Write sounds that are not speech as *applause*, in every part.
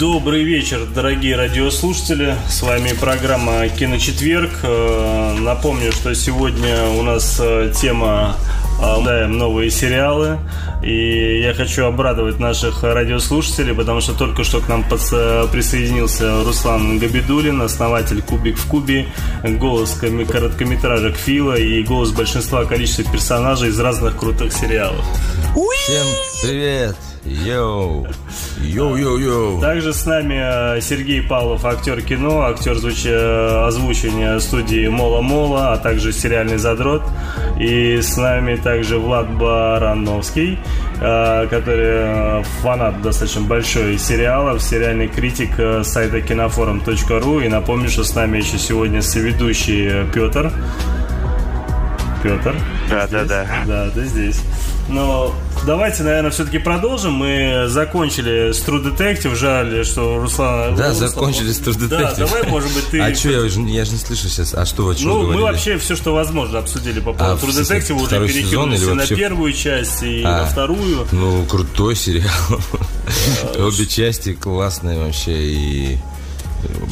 Добрый вечер, дорогие радиослушатели. С вами программа «Киночетверг». Э, напомню, что сегодня у нас э, тема обсуждаем новые сериалы. И я хочу обрадовать наших радиослушателей, потому что только что к нам присоединился Руслан Габидулин, основатель «Кубик в кубе», голос короткометражек Фила и голос большинства количества персонажей из разных крутых сериалов. Всем привет! Йоу! Йоу-йоу-йоу! Также с нами э, Сергей Павлов, актер кино, актер звуч... Э, озвучивания студии Мола Мола, а также сериальный задрот. И с нами также Влад Барановский, э, который фанат достаточно большой сериалов, сериальный критик сайта кинофорум.ру. И напомню, что с нами еще сегодня соведущий Петр. Петр. Да, да, да. Да, ты здесь. Но давайте, наверное, все-таки продолжим. Мы закончили с True Detective. Жаль, что Руслан... Да, Руслан... закончили с True Detective. Да, давай, может быть, ты... А что, я, я же не слышу сейчас. А что, о чем Ну, говорили? мы вообще все, что возможно, обсудили по поводу а, True Detective. Уже перекинулись на первую часть и а, на вторую. Ну, крутой сериал. *laughs* Обе части классные вообще. И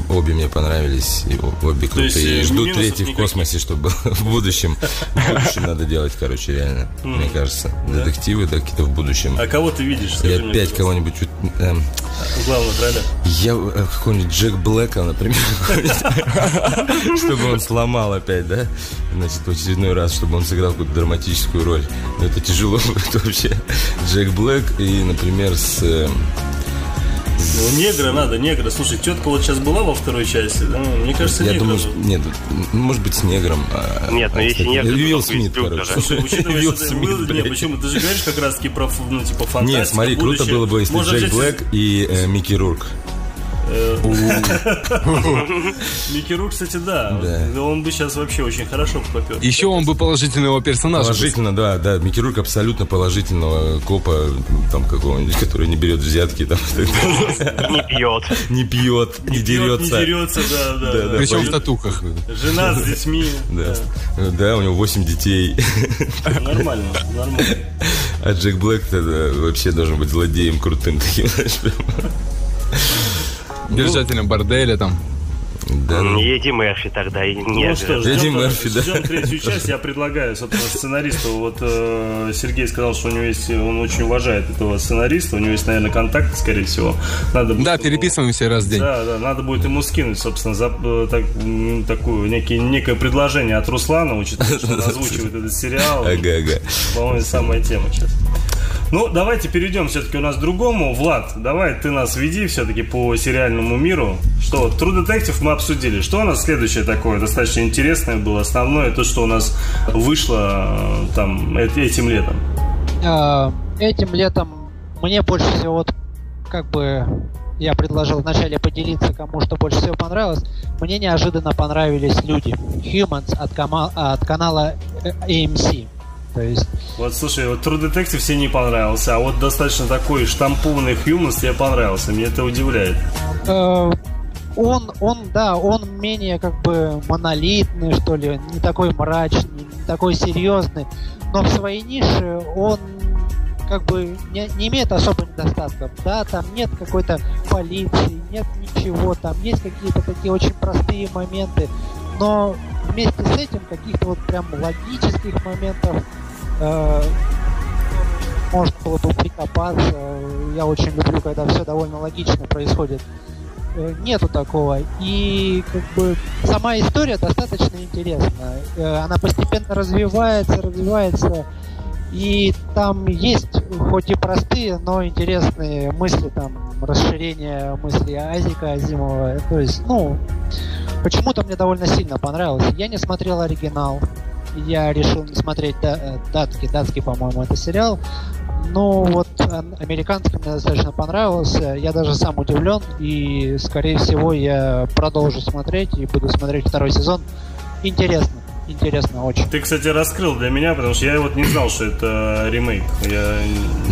Обе мне понравились, и обе крутые. И жду третий в космосе, чтобы *laughs* в будущем. В будущем надо делать, короче, реально. Мне кажется. Детективы, да, какие-то в будущем. А кого ты видишь? Я опять кого-нибудь... Эм, Главных ролях? Я э, какой-нибудь Джек Блэка, например. *laughs* Чтобы он сломал опять, да? Значит, в очередной раз, чтобы он сыграл какую-то драматическую роль. Это тяжело *laughs* вообще. Джек Блэк и, например, с эм, ну, негра надо, негра. Слушай, тетка вот сейчас была во второй части, да? Мне кажется, Я думаю, что, нет, может быть, с негром. А, нет, ну если негр, Уилл Смит, короче. Слушай, учитывая, Уилл Смит, нет, почему? Ты же говоришь как раз-таки про, ну, типа, фантастику, Нет, смотри, круто было бы, если Джек Блэк и э, Микки Рурк. Э, Микки Рук, кстати, да. да. Он бы сейчас вообще очень хорошо попер. Еще он бы положительного персонажа. Положительно, да, да. Микки Рук абсолютно положительного копа, там какого-нибудь, который не берет взятки. Там, не пьет. Не пьет, не, дерется. Не дерется, да, да. да, да Причем в татухах. Жена с детьми. Да. Да, у него 8 детей. Нормально, нормально. А Джек Блэк вообще должен быть злодеем крутым таким, знаешь, прям. Держателем борделя там. Да. Эдди Мерфи тогда и нет. Ну что, ждем, Мерфи, да. ждем третью часть. Я предлагаю, собственно, сценаристу. Вот э, Сергей сказал, что у него есть, он очень уважает этого сценариста. У него есть, наверное, контакт, скорее всего. Надо будет, да, переписываемся раз в день. Да, да, надо будет ему скинуть, собственно, за, э, так, такую, некий, некое предложение от Руслана, учитывая, что он *laughs* озвучивает этот сериал. Ага, ага. По-моему, самая тема сейчас. Ну, давайте перейдем все-таки у нас к другому. Влад, давай ты нас веди все-таки по сериальному миру. Что, True Detective мы обсудили. Что у нас следующее такое достаточно интересное было? Основное, то, что у нас вышло э, там этим летом. А, этим летом мне больше всего вот как бы я предложил вначале поделиться, кому что больше всего понравилось. Мне неожиданно понравились люди. Humans от, кома- от канала э, AMC. То есть... Вот слушай, вот True Detective все не понравился, а вот достаточно такой штампованный Humans тебе понравился. Мне это удивляет. Э, он, он, да, он менее как бы монолитный, что ли, не такой мрачный, не такой серьезный, но в своей нише он как бы не, не имеет особо недостатков. Да, там нет какой-то полиции, нет ничего, там есть какие-то такие очень простые моменты, но вместе с этим каких-то вот прям логических моментов э, можно было бы прикопаться. Я очень люблю, когда все довольно логично происходит. Э, нету такого. И как бы сама история достаточно интересная. Э, она постепенно развивается, развивается. И там есть, хоть и простые, но интересные мысли, там, расширение мысли Азика Азимова. То есть, ну, почему-то мне довольно сильно понравилось. Я не смотрел оригинал я решил не смотреть э, датский, датский, по-моему, это сериал. Ну, вот американский мне достаточно понравился. Я даже сам удивлен. И, скорее всего, я продолжу смотреть и буду смотреть второй сезон. Интересно. Интересно очень. Ты, кстати, раскрыл для меня, потому что я вот не знал, что это ремейк. Я...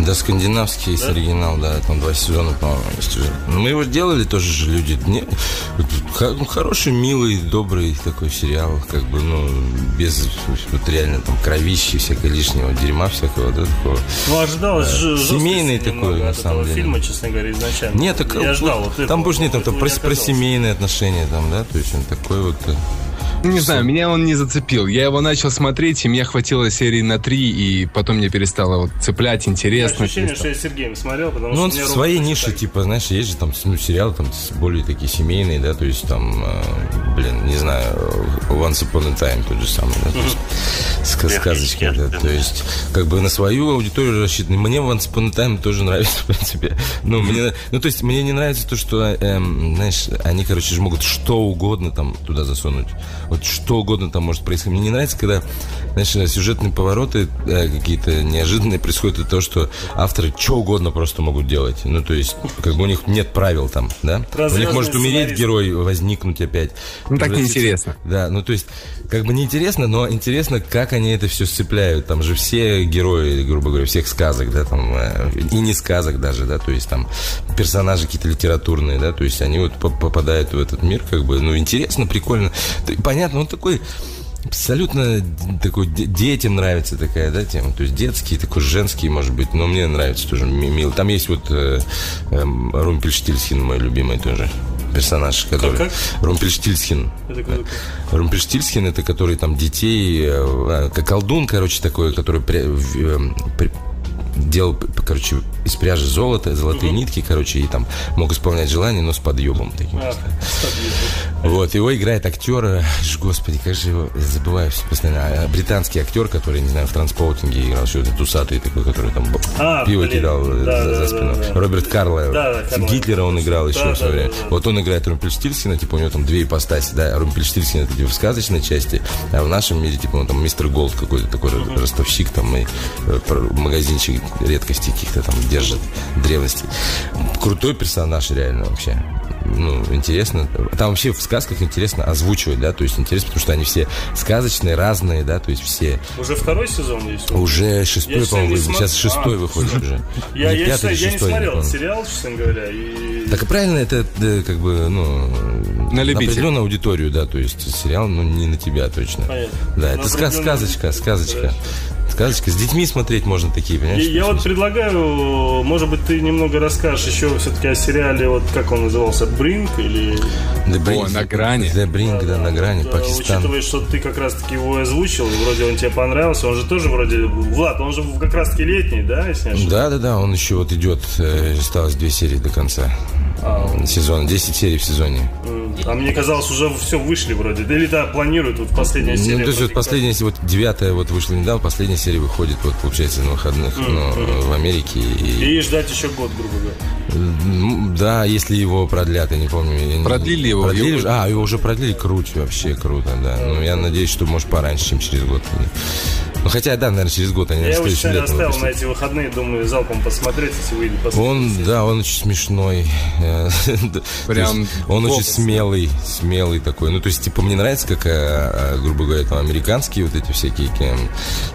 Да, скандинавский есть да? оригинал, да, там два сезона, по-моему, есть уже. Но мы его делали тоже же люди. Не, ну, хороший, милый, добрый такой сериал, как бы, ну, без вот реально там кровищи, всякого лишнего дерьма всякого, да, такого. Ну, ожидалось да. Семейный такой, на самом деле. фильма, честно говоря, изначально. Нет, так, я ждал. Вот, там больше нет, там, там про, про семейные отношения, там, да, то есть он такой вот э, ну, не знаю, меня он не зацепил. Я его начал смотреть, и мне хватило серии на три, и потом мне перестало вот цеплять, интересно. Ощущение, что я Сергеем смотрел, потому ну, что... он в своей нише, типа, знаешь, есть же там ну, сериалы там более такие семейные, да, то есть там, э, блин, не знаю, Once Upon a Time тот же самый, да, то есть да, то есть как бы на свою аудиторию рассчитаны. Мне Once Upon a Time тоже нравится, *laughs* в принципе. Ну, мне, ну, то есть мне не нравится то, что, эм, знаешь, они, короче, же могут что угодно там туда засунуть вот что угодно там может происходить. Мне не нравится, когда, знаешь, сюжетные повороты э, какие-то неожиданные происходят от того, что авторы что угодно просто могут делать. Ну, то есть, как бы у них нет правил там, да? у них может умереть герой, возникнуть опять. Ну, так неинтересно. Да, ну, то есть, как бы неинтересно, но интересно, как они это все сцепляют. Там же все герои, грубо говоря, всех сказок, да, там, э, и не сказок даже, да, то есть там персонажи какие-то литературные, да, то есть они вот попадают в этот мир, как бы, ну, интересно, прикольно. Понятно, он такой абсолютно такой детям нравится такая, да, тема. То есть детский, такой женский, может быть, но мне нравится тоже мил. Там есть вот э, э, Румпельштильсхин, мой любимый тоже персонаж, который... Как, как? Румпельштильсхин. Это кто Румпельштильсхин, это который там детей... Э, как колдун, короче, такой, который при, э, при, делал, короче, из пряжи золото, золотые угу. нитки, короче, и там мог исполнять желания, но с подъемом таким. А, вот, его играет актер, э, господи, как же его, забываю постоянно, а, британский актер, который, не знаю, в транспортинге играл, что-то тусатый такой, который там а, пиво блин. кидал э, да, за, да, за спину. Да, да. Роберт Карлайл. Да, да, Гитлера он играл еще да, в свое время. Да, да, да. Вот он играет Румпельштильсина, типа у него там две ипостаси, да, Румпельштильсин это типа в сказочной части, а в нашем мире, типа, он там мистер Голд какой-то такой uh-huh. ростовщик там и э, магазинчик редкостей каких-то там держит, древности. Крутой персонаж реально вообще. Ну, интересно. Там вообще в сказках интересно озвучивать, да, то есть интересно, потому что они все сказочные, разные, да, то есть все. Уже второй сезон есть? Уже шестой, по-моему, сейчас шестой а. выходит уже. Я, я, пятый, я, не смотрел сериал, честно говоря. И... Так и правильно, это как бы, ну, на, на определенную аудиторию, да, то есть сериал, ну, не на тебя точно. Понятно. Да, это сказочка, сказочка сказочка. С детьми смотреть можно такие, понимаешь? Я, я вот предлагаю, может быть, ты немного расскажешь еще все-таки о сериале, вот как он назывался, Бринг или... The Brink, О, на грани. The Brink, да, да, на грани, да, Пакистан. Учитывая, что ты как раз-таки его озвучил, вроде он тебе понравился, он же тоже вроде... Влад, он же как раз-таки летний, да, если не Да, да, да, он еще вот идет, э, осталось две серии до конца. А, сезон, 10 серий в сезоне. А мне казалось, уже все вышли вроде. Да или да, планируют, вот последняя ну, серия. Ну, то есть вот последняя, вот девятая вот вышла недавно, последняя серия выходит, вот, получается, на выходных mm-hmm. но, в Америке. И... и ждать еще год, грубо говоря. Да, если его продлят, я не помню. Я продлили его? Продлили, его... А, его уже продлили, круть вообще, круто, да. Ну, я надеюсь, что, может, пораньше, чем через год. Ну, хотя, да, наверное, через год они Я его сейчас оставил на эти выходные, думаю, залпом посмотреть, если выйдет Он, да, он очень смешной. *laughs* Прям Он очень смелый, смелый такой. Ну, то есть, типа, мне нравится, как, а, а, грубо говоря, там, американские вот эти всякие,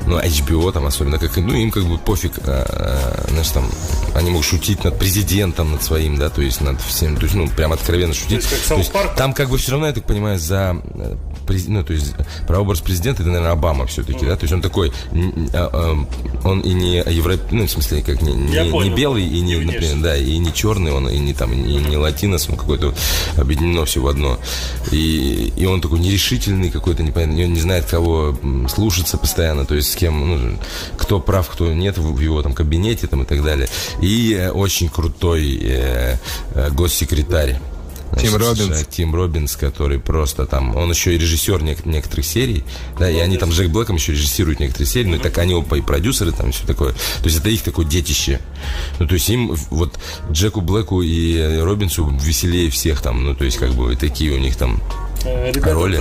ну, HBO там особенно, как, ну, им как бы пофиг, а, знаешь, там, они могут шутить над президентом, над своим, да, то есть над всем, то есть, ну, прям откровенно шутить. То есть, там как бы все равно, я так понимаю, за ну, то есть прообраз президента, это, наверное, Обама все-таки, да, то есть он такой, а, а, он и не европейский, ну, в смысле, как не, не, не белый, и не, например, да, и не черный, он и не там, и не латинос, он какой-то объединено все в одно. И, и он такой нерешительный какой-то, непонятный, он не знает, кого слушаться постоянно, то есть с кем, ну, кто прав, кто нет в его там кабинете там и так далее. И э, очень крутой э, э, госсекретарь. Тим Робинс. Тим Робинс, который просто там, он еще и режиссер некоторых серий, да, и они там с Джек Блэком еще режиссируют некоторые серии, ну и так они оба и продюсеры там и все такое. То есть это их такое детище. Ну, то есть им, вот Джеку Блэку и Робинсу веселее всех там, ну, то есть как бы такие у них там Э, ребята роли.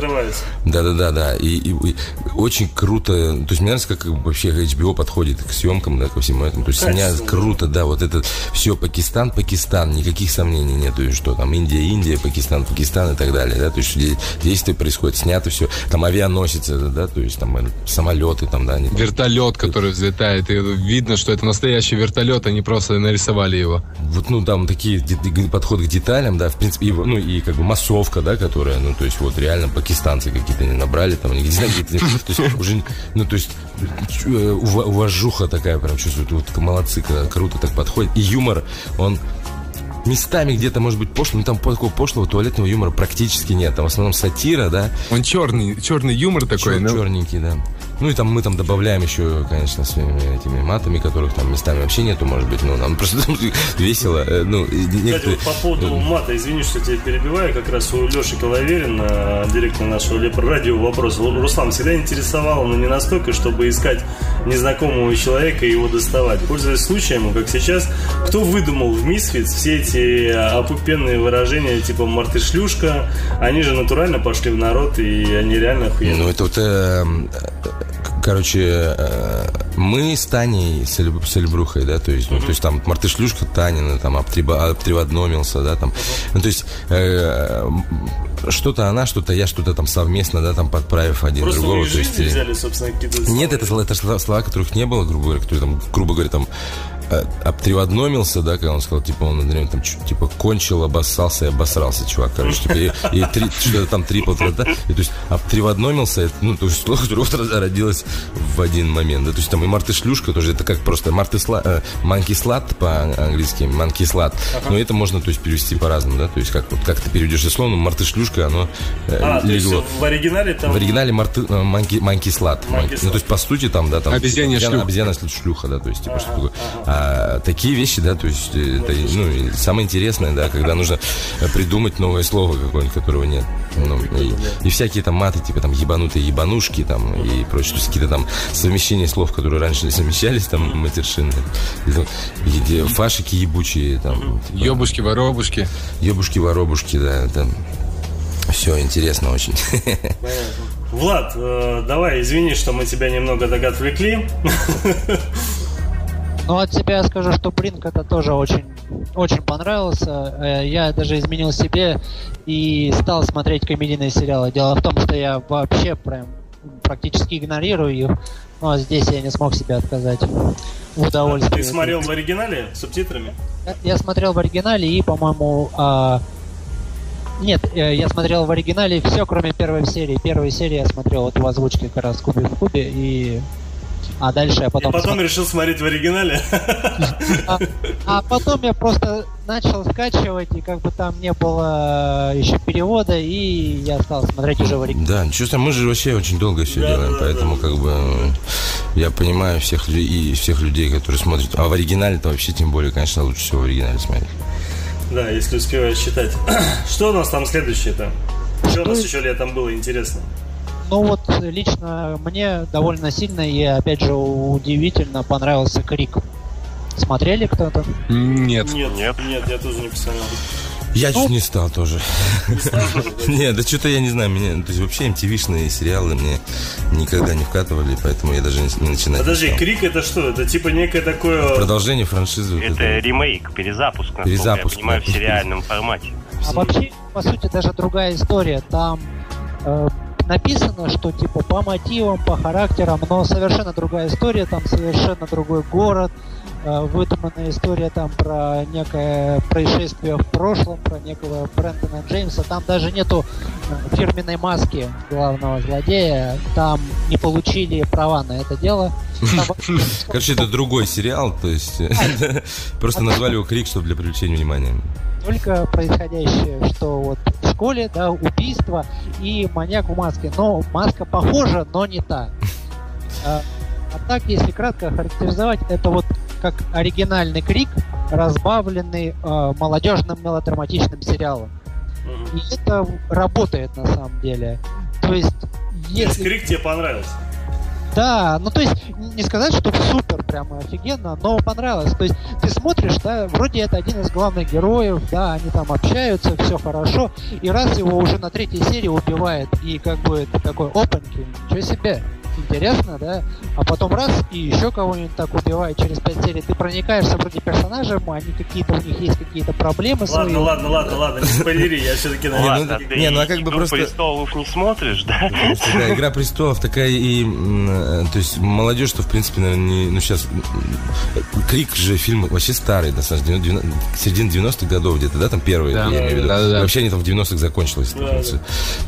Да, да, да, да. И, и, и очень круто. То есть мне нравится, как вообще HBO подходит к съемкам, да, ко всему этому. То есть меня круто, да, вот это все Пакистан, Пакистан, никаких сомнений нету, и что там Индия, Индия, Пакистан, Пакистан и так далее, да. То есть действие происходит, снято все. Там авианосицы, да, то есть там самолеты, там, да. Они, Вертолет, который взлетает, и видно, что это настоящий вертолет, они просто нарисовали его. Вот, ну, там такие подходы к деталям, да, в принципе, и, ну, и как бы массовка, да, которая, ну, то есть вот реально пакистанцы какие-то не набрали, там, не знаю, какие-то, *laughs* то есть уже, ну, то есть э, уважуха такая прям чувствует, вот молодцы, круто так подходит. И юмор, он местами где-то может быть пошлым, но там такого пошлого туалетного юмора практически нет. Там в основном сатира, да. Он черный, черный юмор такой, Чер, но... Черненький, да. Ну и там мы там добавляем еще, конечно, своими этими матами, которых там местами вообще нету, может быть, ну нам *laughs* просто весело. Э, ну, некоторые... Кстати, вот по поводу мата, извини, что тебя перебиваю, как раз у Леши Коловерина, директора нашего радио, вопрос. Руслан всегда интересовал, но не настолько, чтобы искать незнакомого человека и его доставать. Пользуясь случаем, как сейчас, кто выдумал в Мисфиц все эти опупенные выражения типа «мартышлюшка», они же натурально пошли в народ, и они реально охуенные. Ну, это вот э, короче, э, мы с Таней, с, Эль, с Эльбрухой, да, то есть, ну, то есть там Мартышлюшка Танина, там обтриводномился, да, там, ну, то есть э, что-то она, что-то я, что-то там совместно, да, там подправив один Просто другого. То есть, взяли, собственно, какие-то Нет, это, это слова, которых не было, грубо говоря, которые там, грубо говоря, там обтриводномился, да, когда он сказал, типа, он наверное, там, типа, кончил, обоссался и обосрался, чувак, короче, типа, и, и три, что-то там трипл, да, и, то есть, обтриводномился, это, ну, то есть, *laughs* слово, которое родилось в один момент, да, то есть, там, и Марты шлюшка тоже, это как просто Марты сла, э, манки слад по-английски, манки слад, ага. но это можно, то есть, перевести по-разному, да, то есть, как, вот, как ты переведешь это слово, ну, Марты шлюшка, оно э, а, легло. в оригинале там... В оригинале Марты, э, манки, манки слад, манки, ну, то есть, по сути, там, да, там... Обезьяна шлюха. Обезьяна шлюха, да, то есть, типа, ага, что такое. Ага. А, такие вещи, да, то есть э, это, ну, самое интересное, да, когда нужно придумать новое слово какое-нибудь, которого нет. Ну, и, и всякие там маты, типа там ебанутые ебанушки, там, и прочее, то есть какие-то там совмещения слов, которые раньше не совмещались, там, матершины. И, фашики ебучие, там. Типа, Ёбушки-воробушки. Ёбушки-воробушки, да, там. Все интересно очень. Влад, э, давай, извини, что мы тебя немного так отвлекли. Ну, от себя я скажу, что Бринк это тоже очень, очень понравился. Э, я даже изменил себе и стал смотреть комедийные сериалы. Дело в том, что я вообще прям практически игнорирую их. Но здесь я не смог себе отказать в удовольствии. Ты смотрел в оригинале с субтитрами? Я, смотрел в оригинале и, по-моему, а... нет, э, я смотрел в оригинале все, кроме первой серии. Первой серии я смотрел вот в озвучке как раз Куби в Кубе и а дальше я потом... И потом смотр... решил смотреть в оригинале? А, а потом я просто начал скачивать, и как бы там не было еще перевода, и я стал смотреть уже в оригинале. Да, чувствую, мы же вообще очень долго все да, делаем, да, поэтому да. как бы я понимаю всех людей и всех людей, которые смотрят. А в оригинале-то вообще тем более, конечно, лучше всего в оригинале смотреть. Да, если успеваешь читать. *clears throat* Что у нас там следующее-то? Что у нас еще летом было интересно? Ну вот лично мне довольно сильно и опять же удивительно понравился Крик. Смотрели кто-то? Нет. Нет, нет, нет, я тоже не посмотрел. Я ну, чуть не стал тоже. *laughs* Нет, да что-то я не знаю, меня, то есть вообще MTV-шные сериалы мне никогда не вкатывали, поэтому я даже не, начинаю. Подожди, Крик это что? Это типа некое такое... Продолжение франшизы. Это ремейк, перезапуск, перезапуск, я понимаю, в сериальном формате. А вообще, по сути, даже другая история. Там э, написано, что типа по мотивам, по характерам, но совершенно другая история, там совершенно другой город, выдуманная история там про некое происшествие в прошлом, про некого Брэндона Джеймса. Там даже нету э, фирменной маски главного злодея. Там не получили права на это дело. *laughs* Короче, это другой сериал, то есть *laughs* просто назвали его Крик, чтобы для привлечения внимания только происходящее, что вот в школе, да, убийство и маньяк в маске. Но маска похожа, но не та. *laughs* А так, если кратко характеризовать, это вот как оригинальный крик, разбавленный э, молодежным мелодраматичным сериалом. И это работает на самом деле. То есть, если... крик тебе понравился? Да, ну то есть не сказать, что супер прямо офигенно, но понравилось. То есть ты смотришь, да, вроде это один из главных героев, да, они там общаются, все хорошо, и раз его уже на третьей серии убивает, и как бы ты такой, опаньки, ничего себе, интересно, да, а потом раз и еще кого-нибудь так убивает через пять серий, ты проникаешься вроде персонажем, они какие-то, у них есть какие-то проблемы ладно, свои. Ладно, ладно, ладно, не спойлери, я все-таки, наверное... Ну, не, ну а как бы просто... престолов не смотришь, да? Да, Игра престолов такая и... То есть молодежь, что в принципе, наверное, не... Ну сейчас... Крик же фильм вообще старый, на самом деле, середина 90-х годов где-то, да, там первые, я имею в виду. Вообще они там в 90-х закончилось. То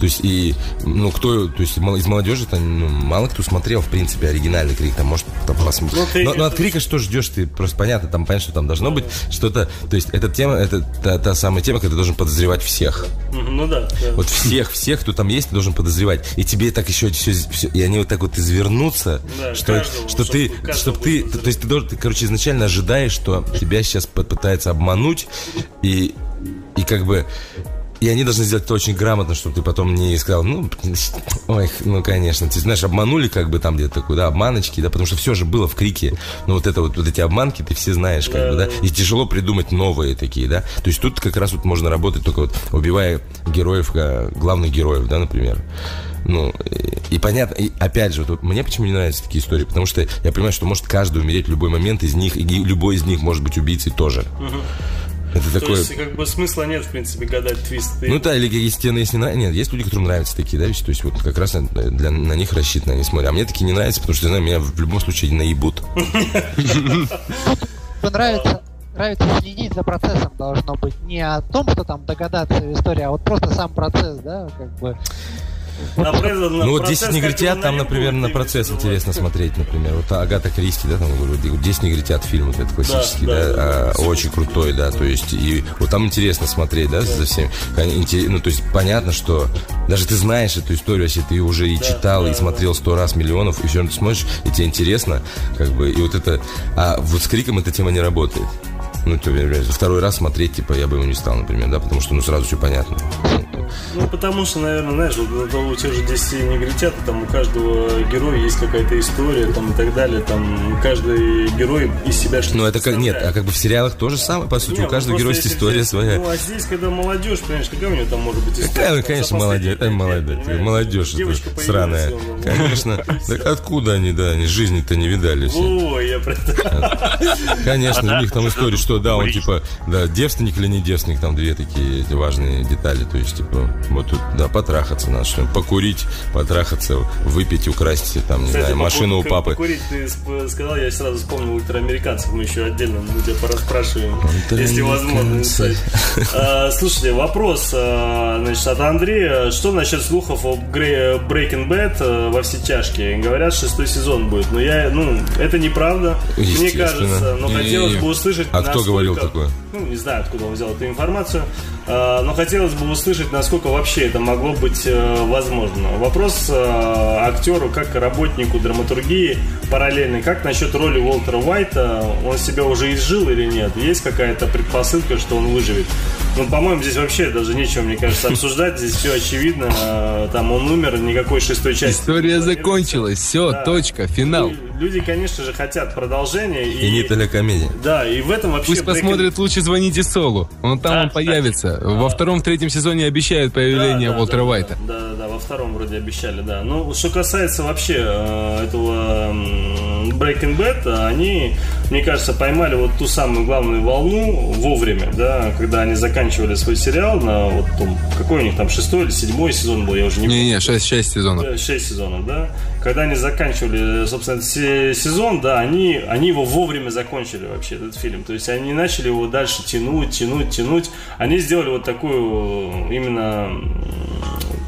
есть и, ну, кто, то есть из молодежи там ну, мало кто смотрел, в принципе, оригинальный крик, там, может, там посмотреть. Ну, но, но от крика что ждешь ты? Просто понятно, там понятно, что там должно быть что-то. То есть, эта тема, это та, та самая тема, когда ты должен подозревать всех. Ну да, да. Вот всех, всех, кто там есть, ты должен подозревать. И тебе так еще все, все и они вот так вот извернутся, да, что, каждого, что ты, чтобы ты, то есть ты должен, ты, короче, изначально ожидаешь, что тебя сейчас попытается обмануть, и, и как бы и они должны сделать это очень грамотно, чтобы ты потом не сказал, ну, *laughs* ой, ну, конечно, ты знаешь, обманули как бы там где-то такой, да, обманочки, да, потому что все же было в крике. Но вот это вот, вот эти обманки ты все знаешь, как да, бы, да, и тяжело придумать новые такие, да. То есть тут как раз вот можно работать только вот убивая героев, э, главных героев, да, например. Ну, и, и понятно, и опять же, вот, мне почему не нравятся такие истории, потому что я понимаю, что может каждый умереть в любой момент из них, и любой из них может быть убийцей тоже. Угу. Это То такое... есть, как бы смысла нет, в принципе, гадать твисты. Ну да, или есть стены, если нравится. Нет, есть люди, которым нравятся такие, да, вещи. То есть вот как раз для, на них рассчитано, они смотрят. А мне такие не нравятся, потому что, я знаю, меня в любом случае наебут. Нравится нравится следить за процессом должно быть. Не о том, что там догадаться в истории, а вот просто сам процесс, да, как бы. Ну вот 10 негритят, там, например, на процесс интересно смотреть, например. Вот Агата Кристи, да, там, говорю, 10 негритят фильм, вот этот классический, да, а, очень крутой, да, то есть, и вот там интересно смотреть, да, за всем. Ну, то есть, понятно, что даже ты знаешь эту историю, если ты уже и читал, и смотрел сто раз миллионов, и все равно ты смотришь, и тебе интересно, как бы, и вот это, а вот с криком эта тема не работает. Ну, то, второй раз смотреть, типа, я бы его не стал, например, да, потому что, ну, сразу все понятно. Ну, потому что, наверное, знаешь, вот, у тех же 10 негритят, там у каждого героя есть какая-то история, там и так далее, там каждый герой из себя что-то Ну, это как, нет, а как бы в сериалах тоже самое, по сути, нет, у каждого героя есть история взять, своя. Ну, а здесь, когда молодежь, понимаешь, какая у нее там может быть история? Какая, конечно, молодежь, это молодежь, молодежь это сраная. Конечно, так откуда они, да, они жизни-то не видали все. Ой, я про Конечно, у них там история, что, да, он типа, да, девственник или не девственник, там две такие важные детали, то есть, типа, вот тут, да, потрахаться надо, что покурить, потрахаться, выпить, украсть, там, не Кстати, знаю, машину у папы. Покурить ты сказал, я сразу вспомнил ультраамериканцев, мы еще отдельно мы тебя порасспрашиваем, если возможно. А, слушайте, вопрос, а, значит, от Андрея. Что насчет слухов о Breaking Bad а, во все тяжкие? Говорят, шестой сезон будет. Но я, ну, это неправда, мне кажется. Но хотелось бы услышать... А кто говорил такое? Ну, не знаю, откуда он взял эту информацию. Но хотелось бы услышать, насколько вообще это могло быть э, возможно. Вопрос э, актеру, как работнику драматургии параллельно. Как насчет роли Уолтера Уайта? Он себя уже изжил или нет? Есть какая-то предпосылка, что он выживет? Ну, по-моему, здесь вообще даже нечего, мне кажется, обсуждать. Здесь все очевидно. Э, там он умер, никакой шестой части. История закончилась. Все, да. точка, финал. Люди, конечно же, хотят продолжения. И, и не телекомедия. Да, и в этом вообще... Пусть посмотрят лучше «Звоните Солу». Он там да, он появится. Кстати. Во втором, третьем сезоне обещают появление да, да, Уолтера да, Уайта. Да, да, да, во втором вроде обещали, да. Ну, что касается вообще э, этого Breaking Bad, они, мне кажется, поймали вот ту самую главную волну вовремя, да, когда они заканчивали свой сериал на вот том, какой у них там шестой или седьмой сезон был, я уже не помню. Не-не, шесть, шесть сезонов. Шесть сезонов, да. Когда они заканчивали, собственно, сезон, да, они, они его вовремя закончили вообще, этот фильм. То есть они начали его дальше тянуть, тянуть, тянуть. Они сделали вот такую именно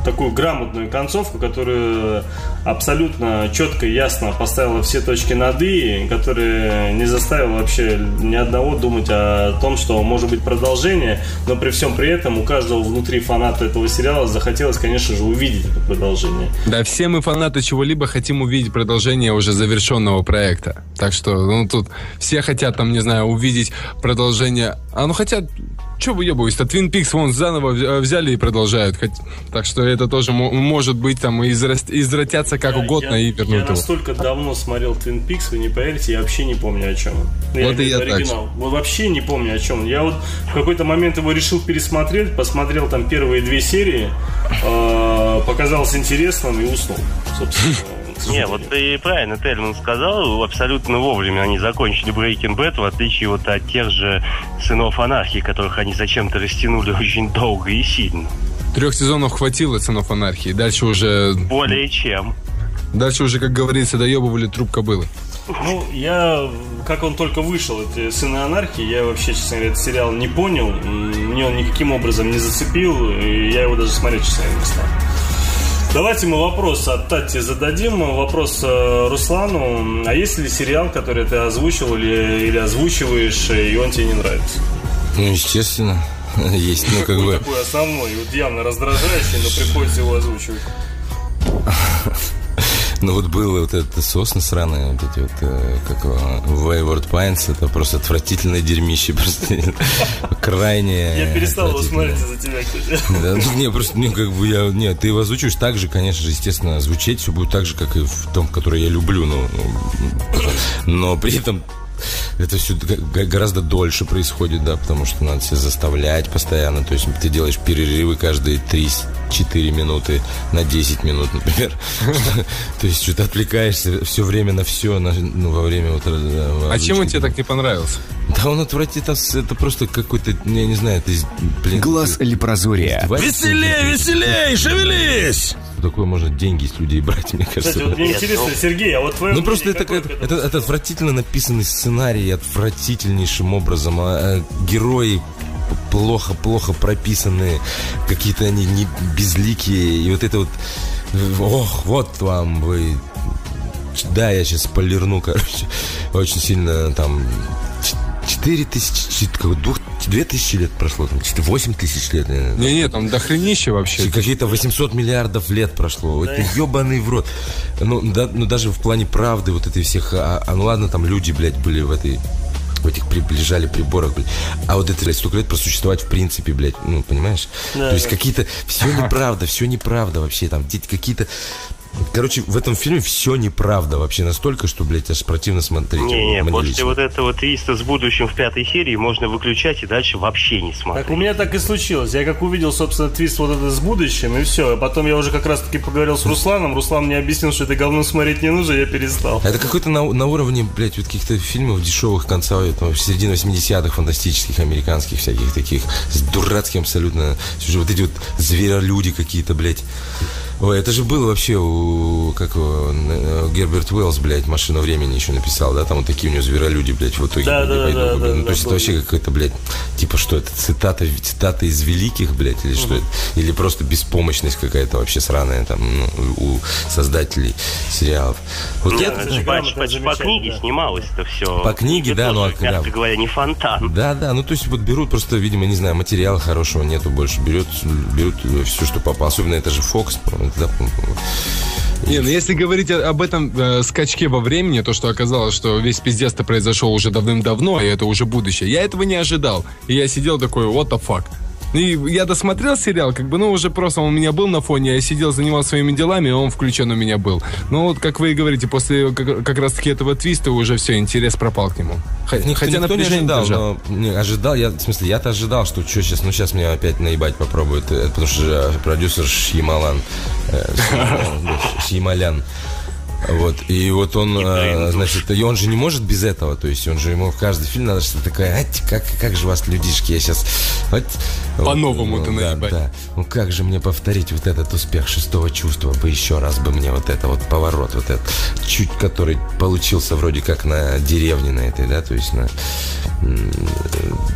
такую грамотную концовку, которая абсолютно четко и ясно поставила все точки над «и», которая не заставила вообще ни одного думать о том, что может быть продолжение, но при всем при этом у каждого внутри фаната этого сериала захотелось, конечно же, увидеть это продолжение. Да, все мы фанаты чего-либо хотим увидеть продолжение уже завершенного проекта. Так что, ну, тут все хотят, там, не знаю, увидеть продолжение. А ну хотят что выебываюсь-то? Twin Peaks вон заново э, взяли и продолжают. Хоть, так что это тоже может быть там израст, извратятся как я, угодно я, и вернут я его. настолько давно смотрел Twin Peaks, вы не поверите, я вообще не помню о чем он. Вот и я оригинал. Так. Вот вообще не помню о чем. Я вот в какой-то момент его решил пересмотреть, посмотрел там первые две серии, э, показалось интересным и уснул, собственно. Не, вот ты правильно Тельман сказал, абсолютно вовремя они закончили Breaking Bad, в отличие вот от тех же сынов анархии, которых они зачем-то растянули *laughs* очень долго и сильно. Трех сезонов хватило сынов анархии, дальше уже... Более чем. Дальше уже, как говорится, доебывали труп кобылы. Ну, я, как он только вышел, это «Сыны анархии», я вообще, честно говоря, этот сериал не понял, мне он никаким образом не зацепил, и я его даже смотреть, честно говоря, не стал. Давайте мы вопрос от Тати зададим. Вопрос э, Руслану. А есть ли сериал, который ты озвучил или, или озвучиваешь, и он тебе не нравится? Ну, естественно. *laughs* Есть, ну, как бы... такой основной, вот явно раздражающий, но приходится его озвучивать. *laughs* Ну вот было вот это сосны сраные, вот эти вот, э, как Wayward Pines, это просто отвратительное дерьмище, *laughs* просто крайне... Я перестал его смотреть из-за тебя, кстати. Да, ну, не, просто, ну, как бы я, нет, ты его озвучиваешь так же, конечно же, естественно, звучать все будет так же, как и в том, который я люблю, ну, ну но при этом это все гораздо дольше происходит, да, потому что надо себя заставлять постоянно. То есть ты делаешь перерывы каждые 3-4 минуты на 10 минут, например. *laughs* То есть что-то отвлекаешься все время на все, ну, во время вот... Э, а чем он тебе так не понравился? Да он отвратительно, это просто какой-то, я не знаю, это, блин... Глаз или прозория. Веселей, веселей, шевелись! Такое можно деньги с людей брать, мне кажется. Кстати, вот мне интересно, Сергей, а вот твое Ну просто это, это, это, это отвратительно написанный сценарий, отвратительнейшим образом. А, а, герои плохо-плохо прописанные, какие-то они не безликие, и вот это вот, ох, вот вам вы да, я сейчас полирну, короче, очень сильно там 4 тысячи, две тысячи лет прошло, там, 8 тысяч лет. Не-не, там дохренище вообще. Какие-то 800 миллиардов лет прошло. Да. Это ебаный в рот. Ну, да, ну, даже в плане правды вот этой всех... А, а, ну, ладно, там люди, блядь, были в этой в этих приближали приборах, блядь. А вот это, столько лет просуществовать в принципе, блядь, ну, понимаешь? Да, То есть какие-то... Все *laughs* неправда, все неправда вообще. Там какие-то Короче, в этом фильме все неправда вообще настолько, что, блядь, аж противно смотреть. Не-не, после лично. вот этого твиста с будущим в пятой серии можно выключать и дальше вообще не смотреть. Так у меня так и случилось. Я как увидел, собственно, твист вот этот с будущим, и все. А потом я уже как раз-таки поговорил с Русланом. Руслан мне объяснил, что это говно смотреть не нужно, я перестал. Это какой-то на, на уровне, блядь, вот каких-то фильмов дешевых конца, там, середины 80-х, фантастических, американских всяких таких, с дурацким абсолютно. Вот эти вот зверолюди какие-то, блядь. Ой, это же было вообще у, как у, Герберт Уэллс, блядь, «Машина времени» еще написал, да, там вот такие у него зверолюди, блядь, в итоге да, да, пойду, да, да, ну, да, то есть это вообще какой-то, блядь, типа что это, цитата, цитата из великих, блядь, или что это, или просто беспомощность какая-то вообще сраная там ну, у создателей сериалов. Вот Нет, я, это по, по, по книге да. снималось это все. По книге, да, ну, а, мягко да. говоря, не фонтан. Да, да, ну то есть вот берут просто, видимо, не знаю, материала хорошего нету больше, берет, берут все, что попало, особенно это же Да, не, ну если говорить об этом э, скачке во времени, то, что оказалось, что весь пиздец-то произошел уже давным-давно, и это уже будущее, я этого не ожидал. И я сидел такой, what the fuck. И я досмотрел сериал, как бы, ну, уже просто он у меня был на фоне, я сидел, занимался своими делами, и он включен у меня был. Ну, вот, как вы и говорите, после как, как раз-таки этого твиста уже все, интерес пропал к нему. Никто, Хотя никто не ожидал, но, не, ожидал, я, в смысле, я-то ожидал, что что сейчас, ну, сейчас меня опять наебать попробует, э, потому что э, продюсер Шьямалан, э, *laughs* Шьямалян, вот, и вот он, а, значит, и он же не может без этого, то есть он же ему в каждый фильм надо что-то такое, ать, как, как же вас, людишки, я сейчас... Вот, По-новому вот, ты да, да. Ну как же мне повторить вот этот успех шестого чувства бы еще раз бы мне вот это вот поворот, вот этот, чуть который получился вроде как на деревне на этой, да, то есть на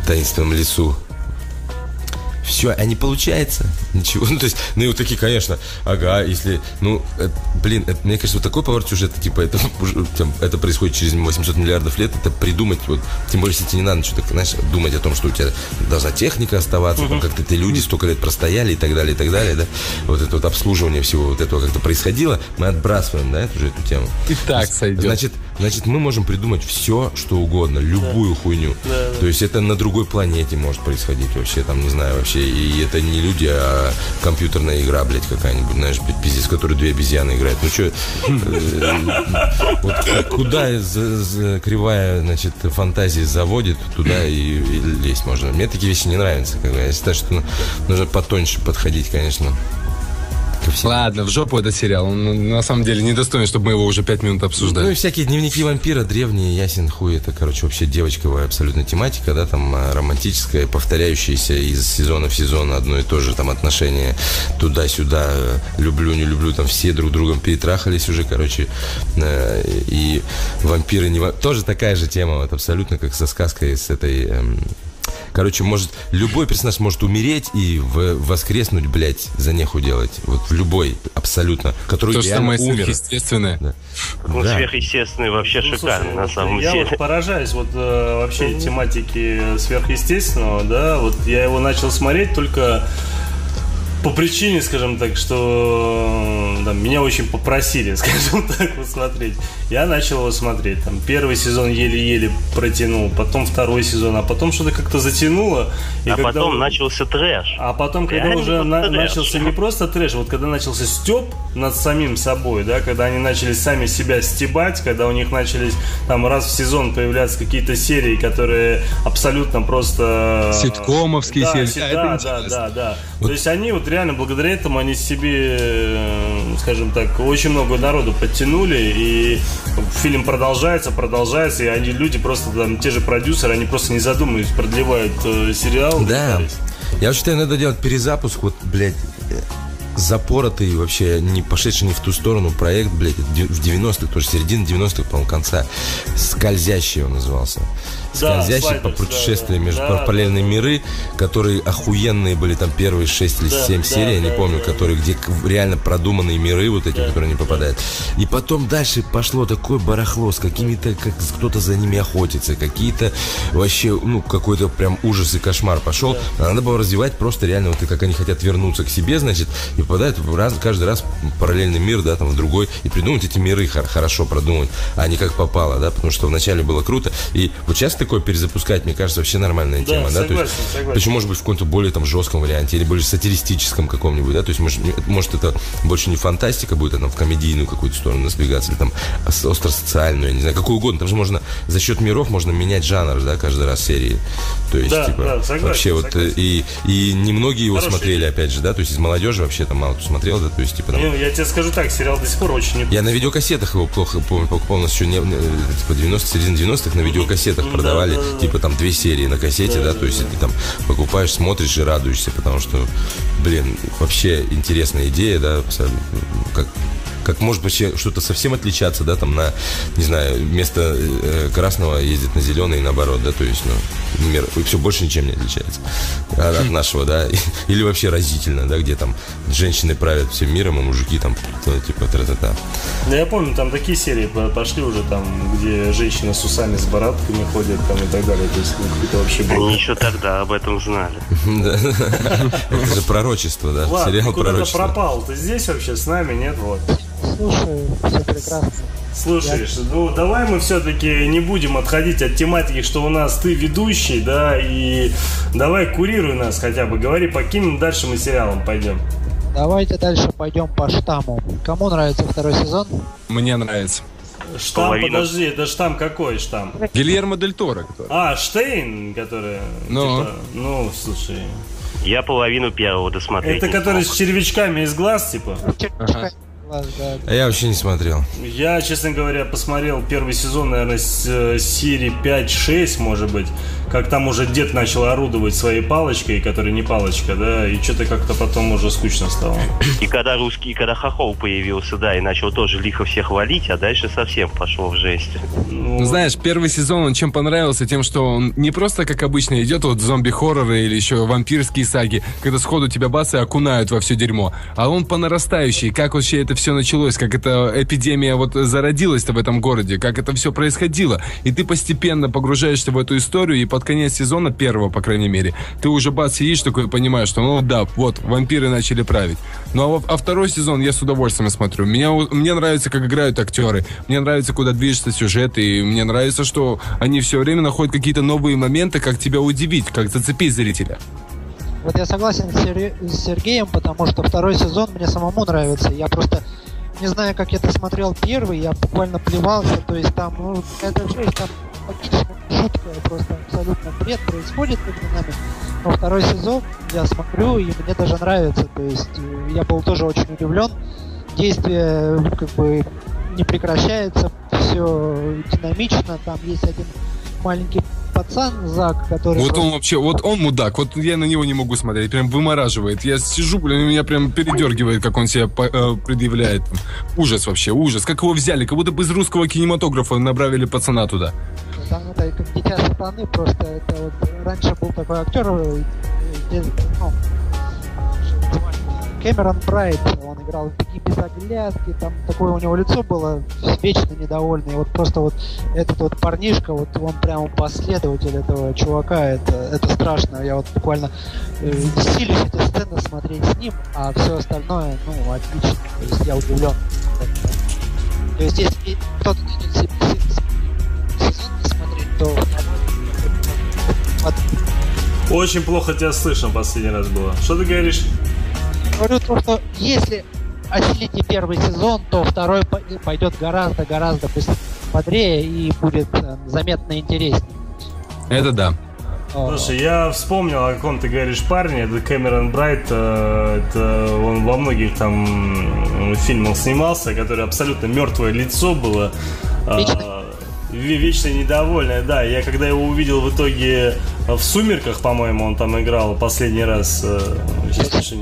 таинственном лесу все, а не получается ничего. *laughs* Ну, то есть, ну и вот такие, конечно, ага, если, ну, это, блин, это, мне кажется, вот такой поворот сюжета, типа, это, *laughs* там, это происходит через 800 миллиардов лет, это придумать, вот, тем более, если тебе не надо что-то, знаешь, думать о том, что у тебя должна техника оставаться, uh-huh. как-то ты люди столько лет простояли и так далее, и так далее, да, вот это вот обслуживание всего вот этого как-то происходило, мы отбрасываем, да, эту же эту тему. И так сойдет. Значит, значит, мы можем придумать все, что угодно, любую да. хуйню. Да, да. То есть это на другой планете может происходить вообще, там, не знаю, вообще. И это не люди, а компьютерная игра, блядь, какая-нибудь, знаешь, пиздец, в которой две обезьяны играют. Ну что, э, вот куда кривая, значит, фантазии заводит, туда и лезть можно. Мне такие вещи не нравятся. Я считаю, что нужно потоньше подходить, конечно ко всему. Ладно, в жопу этот сериал. Он на самом деле недостоин, чтобы мы его уже пять минут обсуждали. Ну и всякие дневники вампира, древние, ясен хуй. Это, короче, вообще девочковая абсолютно тематика, да, там а, романтическая, повторяющаяся из сезона в сезон одно и то же там отношение туда-сюда, э, люблю, не люблю, там все друг другом перетрахались уже, короче. Э, и вампиры не... Тоже такая же тема, вот абсолютно как со сказкой с этой эм, Короче, может, любой персонаж может умереть и в, воскреснуть, блядь, за неху делать. Вот в любой, абсолютно. Который То, что самое умер. сверхъестественное. Да. Ну, да. сверхъестественное вообще ну, шикарно, слушай, на самом я деле. Я вот поражаюсь вот э, вообще тематики сверхъестественного, да, вот я его начал смотреть только по причине, скажем так, что да, меня очень попросили, *laughs* скажем так, вот смотреть. Я начал его смотреть. Там первый сезон еле-еле протянул, потом второй сезон, а потом что-то как-то затянуло. И а когда... потом начался трэш. А потом, когда Реально уже на- трэш. начался не просто трэш, вот когда начался степ над самим собой, да, когда они начали сами себя стебать, когда у них начались там раз в сезон появляться какие-то серии, которые абсолютно просто... Ситкомовские да, серии. Си- да, да, да, да. Вот. То есть они вот реально благодаря этому они себе, э, скажем так, очень много народу подтянули, и фильм продолжается, продолжается, и они люди просто там, те же продюсеры, они просто не задумываясь, продлевают э, сериал. Да. Я считаю, надо делать перезапуск, вот, блядь, запоротый, вообще не пошедший не в ту сторону проект, блядь, в 90-х, тоже середина 90-х, по-моему, конца. Скользящий он назывался скользящий да, по путешествиям да, между да, параллельные да, миры, которые охуенные были там первые 6 или 7 да, серий, да, я не да, помню, да, которые, где реально продуманные миры, вот эти, да, которые не попадают. И потом дальше пошло такое барахло с какими-то, как кто-то за ними охотится, какие-то вообще, ну, какой-то прям ужас и кошмар пошел. Да. Надо было развивать просто реально, вот как они хотят вернуться к себе, значит, и попадают раз, каждый раз параллельный мир, да, там в другой, и придумать эти миры хорошо продумать, а не как попало, да, потому что вначале было круто. И вот сейчас такое перезапускать, мне кажется, вообще нормальная тема, да? Согласен, то есть, согласен. Причем, может быть, в каком-то более там жестком варианте или более сатиристическом каком-нибудь, да? То есть, может, может это больше не фантастика будет, а там в комедийную какую-то сторону насбегаться, или там остро-социальную, я не знаю, какую угодно. Там же можно за счет миров можно менять жанр, да, каждый раз серии. То есть, да, типа, да, согласен, вообще согласен. вот и, и немногие его Хороший смотрели, день. опять же, да, то есть из молодежи вообще там мало кто смотрел, да, то есть, типа, там... Ну, я тебе скажу так, сериал до сих пор очень Я на видеокассетах его плохо помню, полностью не, типа 90 середина 90-х на видеокассетах продавали, да, да, типа там две серии на кассете, да, да то есть ты там покупаешь, смотришь и радуешься, потому что, блин, вообще интересная идея, да, как как может быть что-то совсем отличаться, да, там на, не знаю, вместо э, красного ездит на зеленый и наоборот, да, то есть, ну, мир все больше ничем не отличается от, от хм. нашего, да, *laughs* или вообще разительно, да, где там женщины правят всем миром, а мужики там, ну, типа, тра-та-та. Да, я помню, там такие серии пошли уже там, где женщина с усами, с баратками ходят там и так далее, то есть, ну, это вообще было. Они еще тогда об этом знали. *laughs* Это же пророчество, да, сериал пророчество. пропал, ты здесь вообще с нами, нет, вот. Слушаю, все прекрасно. Слушаешь, Я... ну давай мы все-таки не будем отходить от тематики, что у нас ты ведущий, да, и давай курируй нас хотя бы, говори, по каким дальше мы сериалам пойдем. Давайте дальше пойдем по штамму. Кому нравится второй сезон? Мне нравится. Штамм, Половина... подожди, это штамм какой штамм? Гильермо Дель Торо. А, Штейн, который... Ну, типа, ну, слушай... Я половину первого досмотрел. Это который с червячками из глаз, типа? Ага. А я вообще не смотрел. Я, честно говоря, посмотрел первый сезон, наверное, с э, серии 5-6, может быть как там уже дед начал орудовать своей палочкой, которая не палочка, да, и что-то как-то потом уже скучно стало. И когда русский, когда Хохол появился, да, и начал тоже лихо всех валить, а дальше совсем пошло в жесть. Ну, знаешь, первый сезон, он чем понравился? Тем, что он не просто, как обычно, идет вот зомби-хорроры или еще вампирские саги, когда сходу тебя басы окунают во все дерьмо, а он по нарастающей, как вообще это все началось, как эта эпидемия вот зародилась-то в этом городе, как это все происходило. И ты постепенно погружаешься в эту историю, и под конец сезона, первого, по крайней мере, ты уже бац, сидишь такой понимаешь, что ну да, вот, вампиры начали править. Ну а, а второй сезон я с удовольствием смотрю. Меня, мне нравится, как играют актеры, мне нравится, куда движется сюжет, и мне нравится, что они все время находят какие-то новые моменты, как тебя удивить, как зацепить зрителя. Вот я согласен с Сергеем, потому что второй сезон мне самому нравится. Я просто не знаю, как я это смотрел первый, я буквально плевался, то есть там, ну, это жесть, там жуткое, просто абсолютно бред происходит между нами. Но второй сезон я смотрю, и мне даже нравится, то есть э, я был тоже очень удивлен. Действие как бы не прекращается, все динамично, там есть один маленький пацан Зак, который... Вот просто... он вообще, вот он мудак, вот я на него не могу смотреть, прям вымораживает. Я сижу, блин, меня прям передергивает, как он себя э, предъявляет. Ужас вообще, ужас. Как его взяли, как будто бы из русского кинематографа набравили пацана туда. Там это как дитя сатаны, просто это вот раньше был такой актер, э, ну, Кэмерон Брайт, он играл такие без оглядки, там такое у него лицо было вечно недовольное. Вот просто вот этот вот парнишка, вот он прямо последователь этого чувака, это, это страшно. Я вот буквально э, силюсь эти сцены смотреть с ним, а все остальное, ну, отлично. То есть я удивлен. То есть если кто-то сезон посмотреть, то очень плохо тебя слышно последний раз было. Что ты говоришь? Говорю то, что если осилите первый сезон, то второй пойдет гораздо-гораздо бодрее и будет э, заметно интереснее. Это да. Слушай, я вспомнил, о ком ты говоришь парне, это Кэмерон Брайт, э, это он во многих там фильмах снимался, который абсолютно мертвое лицо было. Вечно. Вечно недовольное, да. Я когда его увидел в итоге в «Сумерках», по-моему, он там играл последний раз. Сейчас,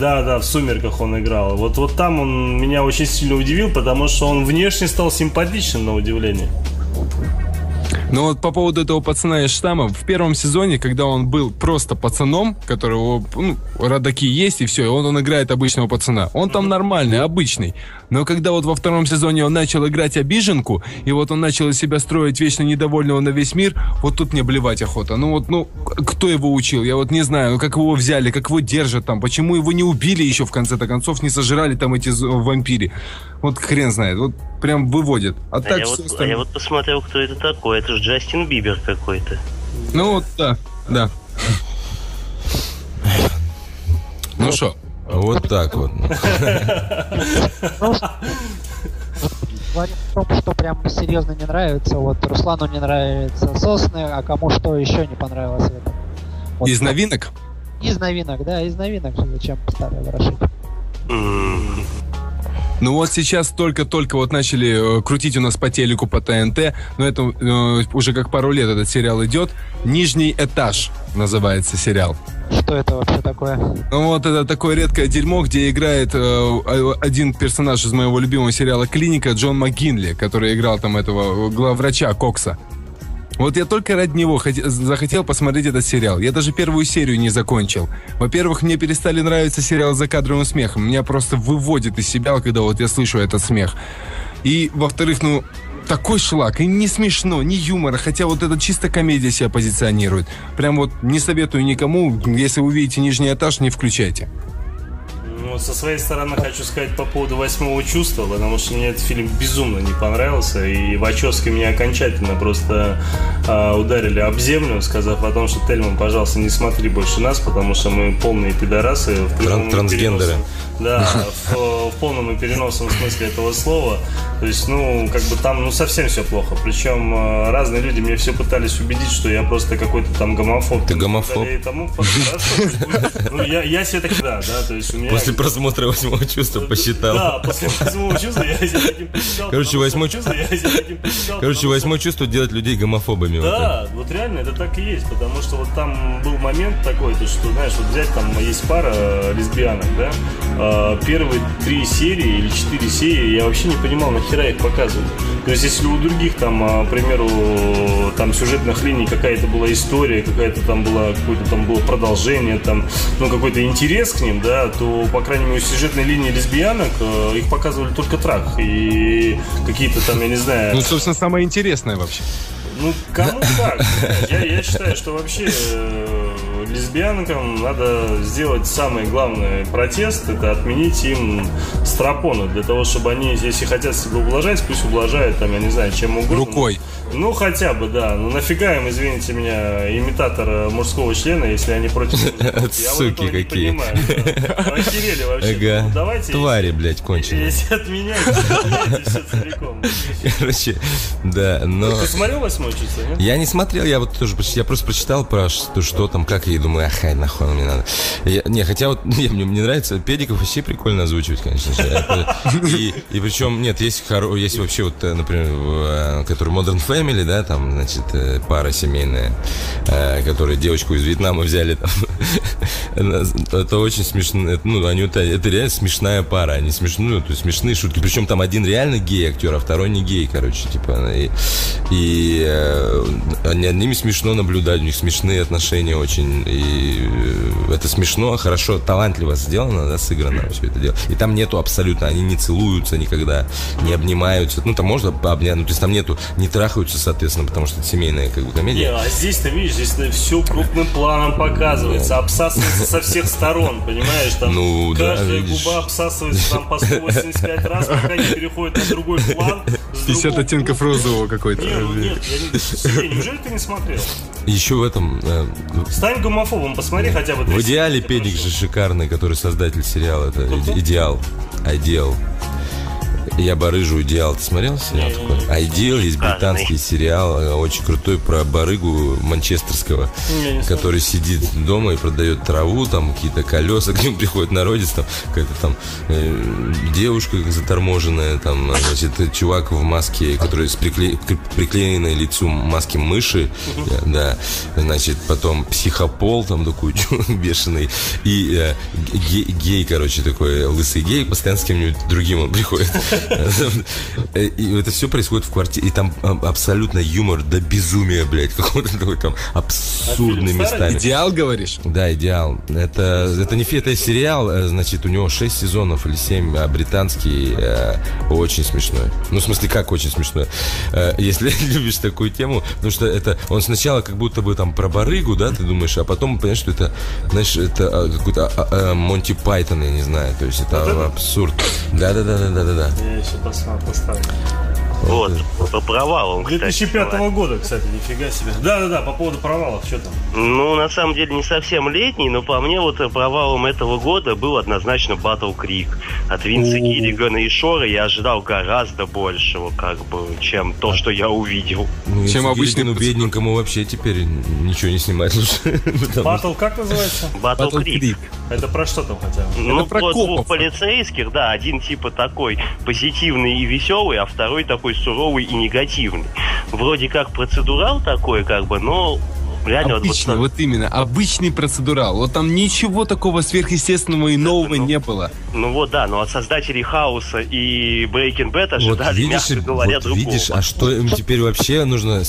да, да, в «Сумерках» он играл. Вот, вот там он меня очень сильно удивил, потому что он внешне стал симпатичным, на удивление. Но вот по поводу этого пацана из штамма, в первом сезоне, когда он был просто пацаном, которого, ну, родаки есть и все, и он, он играет обычного пацана, он там нормальный, обычный. Но когда вот во втором сезоне он начал играть обиженку, и вот он начал из себя строить вечно недовольного на весь мир, вот тут мне блевать охота. Ну вот, ну, кто его учил? Я вот не знаю, ну как его взяли, как его держат там, почему его не убили еще в конце-то концов, не сожрали там эти вампири. Вот хрен знает, вот прям выводит. А, а так я, вот, остальное... а я вот посмотрел, кто это такой. Это же Джастин Бибер какой-то. Ну вот, да, да. Ну что? Вот так вот. Говорим о том, что прям серьезно не нравится. Вот Руслану не нравится сосны, а кому что еще не понравилось в этом. Вот из новинок? Из новинок, да, из новинок. Зачем старое ворошить? Ну вот сейчас только-только вот начали э, крутить у нас по телеку по ТНТ, но это э, уже как пару лет этот сериал идет. «Нижний этаж» называется сериал. Что это вообще такое? Ну вот это такое редкое дерьмо, где играет э, один персонаж из моего любимого сериала «Клиника» Джон МcГинли, который играл там этого э, главврача Кокса. Вот я только ради него захотел посмотреть этот сериал. Я даже первую серию не закончил. Во-первых, мне перестали нравиться сериалы за кадровым смехом. Меня просто выводит из себя, когда вот я слышу этот смех. И, во-вторых, ну, такой шлак, и не смешно, ни юмора, хотя вот это чисто комедия себя позиционирует. Прям вот не советую никому, если увидите нижний этаж, не включайте. Со своей стороны хочу сказать по поводу восьмого чувства, потому что мне этот фильм безумно не понравился, и Вачовски меня окончательно просто э, ударили об землю, сказав о том, что Тельман, пожалуйста, не смотри больше нас, потому что мы полные пидорасы. В Тран- трансгендеры. Да, в, в полном и переносном смысле этого слова. То есть, ну, как бы там, ну, совсем все плохо. Причем э, разные люди мне все пытались убедить, что я просто какой-то там гомофоб. Ты гомофоб? Тому, ну, я, я себе так, да, да, то есть у меня... После просмотра восьмого чувства посчитал. Да, после восьмого чувства я себе таким посчитал. Короче, восьмое чувство, я себе таким посчитал. Короче, восьмое чувство делать людей гомофобами. Да, вот, вот реально это так и есть, потому что вот там был момент такой, то что, знаешь, вот взять там есть пара э, лесбиянок, да, а, первые три серии или четыре серии я вообще не понимал, нахера их показывают. То есть, если у других там, а, к примеру, там сюжетных линий какая-то была история, какая-то там была, какое-то там было продолжение, там, ну, какой-то интерес к ним, да, то, по крайней мере, у сюжетной линии лесбиянок э, их показывали только трах и какие-то там, я не знаю... Ну, собственно, самое интересное вообще. Ну, кому как. Я, я считаю, что вообще э, лесбиянкам надо сделать самый главный протест, это отменить им стропоны, для того, чтобы они, если хотят себя ублажать, пусть ублажают, там, я не знаю, чем угодно. Рукой. Ну, хотя бы, да. Ну, нафига им, извините меня, имитатор мужского члена, если они против *laughs* Суки какие. Охерели вообще. Ага. Ну, давайте. Твари, блядь, конченые. Если все целиком. Короче, да, но... Ты смотрел восьмой число, нет? Я не смотрел, я вот тоже, я просто прочитал про что, там, как, и думаю, ахай, нахуй мне надо. Не, хотя вот, *laughs* не, мне, нравится, Педиков вообще прикольно озвучивать, конечно же. И, причем, нет, есть вообще вот, э, например, э, который Modern Family, Family, да, там, значит, э, пара семейная, э, которые девочку из Вьетнама взяли, там, *laughs* это очень смешно, ну, они, это, реально смешная пара, они смешные, то есть смешные шутки, причем там один реально гей актер, а второй не гей, короче, типа, и, и э, над ними смешно наблюдать, у них смешные отношения очень, и это смешно, хорошо, талантливо сделано, да, сыграно все это дело, и там нету абсолютно, они не целуются никогда, не обнимаются, ну, там можно обнять, ну, то есть там нету, не трахаются лучше, соответственно, потому что это семейная как бы комедия. Не, а здесь-то, видишь, здесь все крупным планом показывается, обсасывается со всех сторон, понимаешь? Там ну, каждая да, губа обсасывается там по 185 раз, пока не переходит на другой план. 50 оттенков розового какой-то. Не, ну нет, я не... Сергей, неужели ты не смотрел? Еще в этом... Э, Стань гомофобом, посмотри хотя бы... В идеале Педик же шикарный, который создатель сериала. Это идеал. Идеал. Я барыжу идеал. Ты смотрел сериал такой? А идеал есть британский сериал, э, очень крутой про барыгу манчестерского, который сидит дома и продает траву, там какие-то колеса, *laughs* к нему приходит народец, там какая-то там э, девушка заторможенная, там, значит, чувак в маске, который с прикле... приклеенной лицу маски мыши, да, значит, потом психопол там такой *laughs* бешеный, и э, гей, гей, короче, такой лысый гей, постоянно с кем-нибудь другим он приходит. И это все происходит в квартире. И там а, абсолютно юмор до безумия, блядь. Какой-то такой там абсурдный местами. Идеал, говоришь? Да, идеал. Это, это не это сериал, э, значит, у него 6 сезонов или 7, а британский э, очень смешной. Ну, в смысле, как очень смешной? Э, если *laughs* любишь такую тему, потому что это он сначала как будто бы там про барыгу, да, ты думаешь, а потом понимаешь, что это, знаешь, это а, какой-то а, Монти Пайтон, я не знаю, то есть это абсурд. Да-да-да-да-да-да. Я еще поставлю. Вот, по провалам, кстати. 2005 -го года, кстати, нифига себе. Да-да-да, по поводу провалов, что там? Ну, на самом деле, не совсем летний, но по мне вот провалом этого года был однозначно Battle Creek. От Винса Гиллигана и Шора я ожидал гораздо большего, как бы, чем то, что я увидел. Ну, чем обычному бедненькому вообще теперь ничего не снимать лучше. *laughs* Battle как называется? *laughs* Battle, Battle Creek. Это про что там хотя бы? Ну, про двух полицейских, да, один типа такой позитивный и веселый, а второй такой такой суровый и негативный. Вроде как процедурал такой, как бы, но реально обычный, вот, вот именно, обычный процедурал. Вот там ничего такого сверхъестественного и нового ну, не было. Ну вот да, но от создателей Хаоса и Breaking Bad ожидали, вот видишь, мягко говоря, вот другого. видишь, а что им теперь вообще нужно,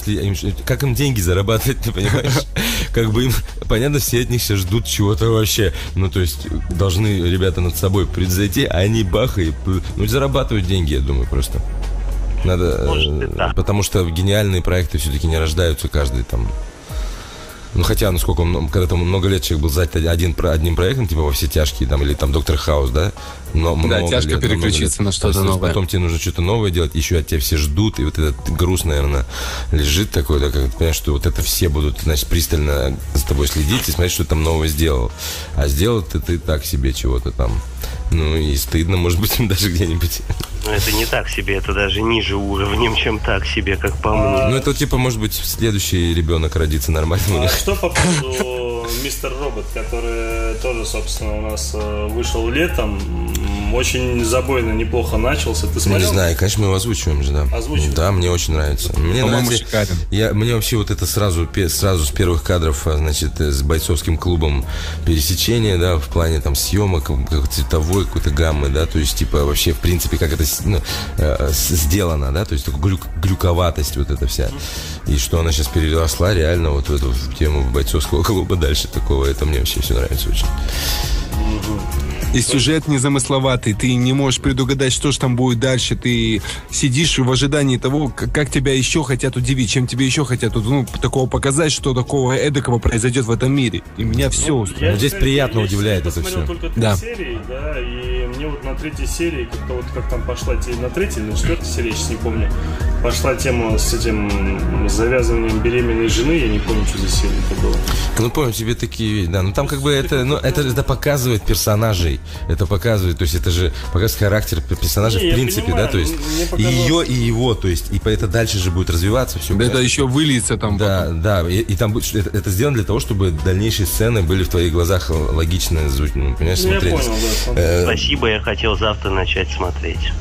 как им деньги зарабатывать, ты понимаешь? *laughs* Как бы им, понятно, все от них сейчас ждут чего-то вообще. Ну, то есть, должны ребята над собой превзойти, а они бах и, ну, зарабатывают деньги, я думаю, просто. Надо, Может, э, потому что гениальные проекты все-таки не рождаются каждый там ну, хотя, ну, сколько, когда там много лет человек был занят один, одним проектом, типа во все тяжкие, там, или там Доктор Хаус, да? Но да, тяжко лет, переключиться на что-то новое. Потом тебе нужно что-то новое делать, еще от тебя все ждут, и вот этот груз, наверное, лежит такой, да, как ты понимаешь, что вот это все будут, значит, пристально за тобой следить и смотреть, что ты там новое сделал. А сделал ты, ты так себе чего-то там. Ну, и стыдно, может быть, *laughs* даже где-нибудь. Ну, это не так себе, это даже ниже уровнем, чем так себе, как по мне. Ну, это типа, может быть, следующий ребенок родится нормально у них. А что по поводу Мистер Робот, который тоже, собственно, у нас э, вышел летом. Очень забойно, неплохо начался. Ты смотрел? Не знаю, конечно, мы его озвучиваем же, да. Озвучиваем? Да, мне очень нравится. Мне нравится. Шикарен. Я, мне вообще вот это сразу, сразу с первых кадров, а, значит, с бойцовским клубом пересечение, да, в плане там съемок, как цветовой какой-то гаммы, да, то есть, типа, вообще, в принципе, как это ну, э, сделано, да, то есть, глюк, глюковатость вот эта вся. И что она сейчас переросла реально вот в эту тему бойцовского клуба дальше такого, это мне вообще все нравится очень. И сюжет незамысловатый, ты не можешь предугадать, что же там будет дальше. Ты сидишь в ожидании того, как тебя еще хотят удивить, чем тебе еще хотят ну, такого показать, что такого эдакого произойдет в этом мире. И меня все ну, устроит. Здесь приятно я удивляет это все. только три да. серии, да, и мне вот на третьей серии, как-то вот как там пошла, на третьей или на четвертой серии, я сейчас не помню, пошла тема с этим завязыванием беременной жены, я не помню, что за серия это было. Ну, помню, тебе такие, да, ну там как бы это, ну, это, это показывает персонажей, это показывает, то есть это же показывает характер персонажа не, в принципе, понимаю, да, то есть и ее, и его, то есть, и это дальше же будет развиваться все. Да, это еще выльется там. Да, потом. да, и, и там будет, это, это сделано для того, чтобы дальнейшие сцены были в твоих глазах логично, ну, понимаешь, ну, смотреть. Я понял, да, э, Спасибо, я хотел завтра начать смотреть.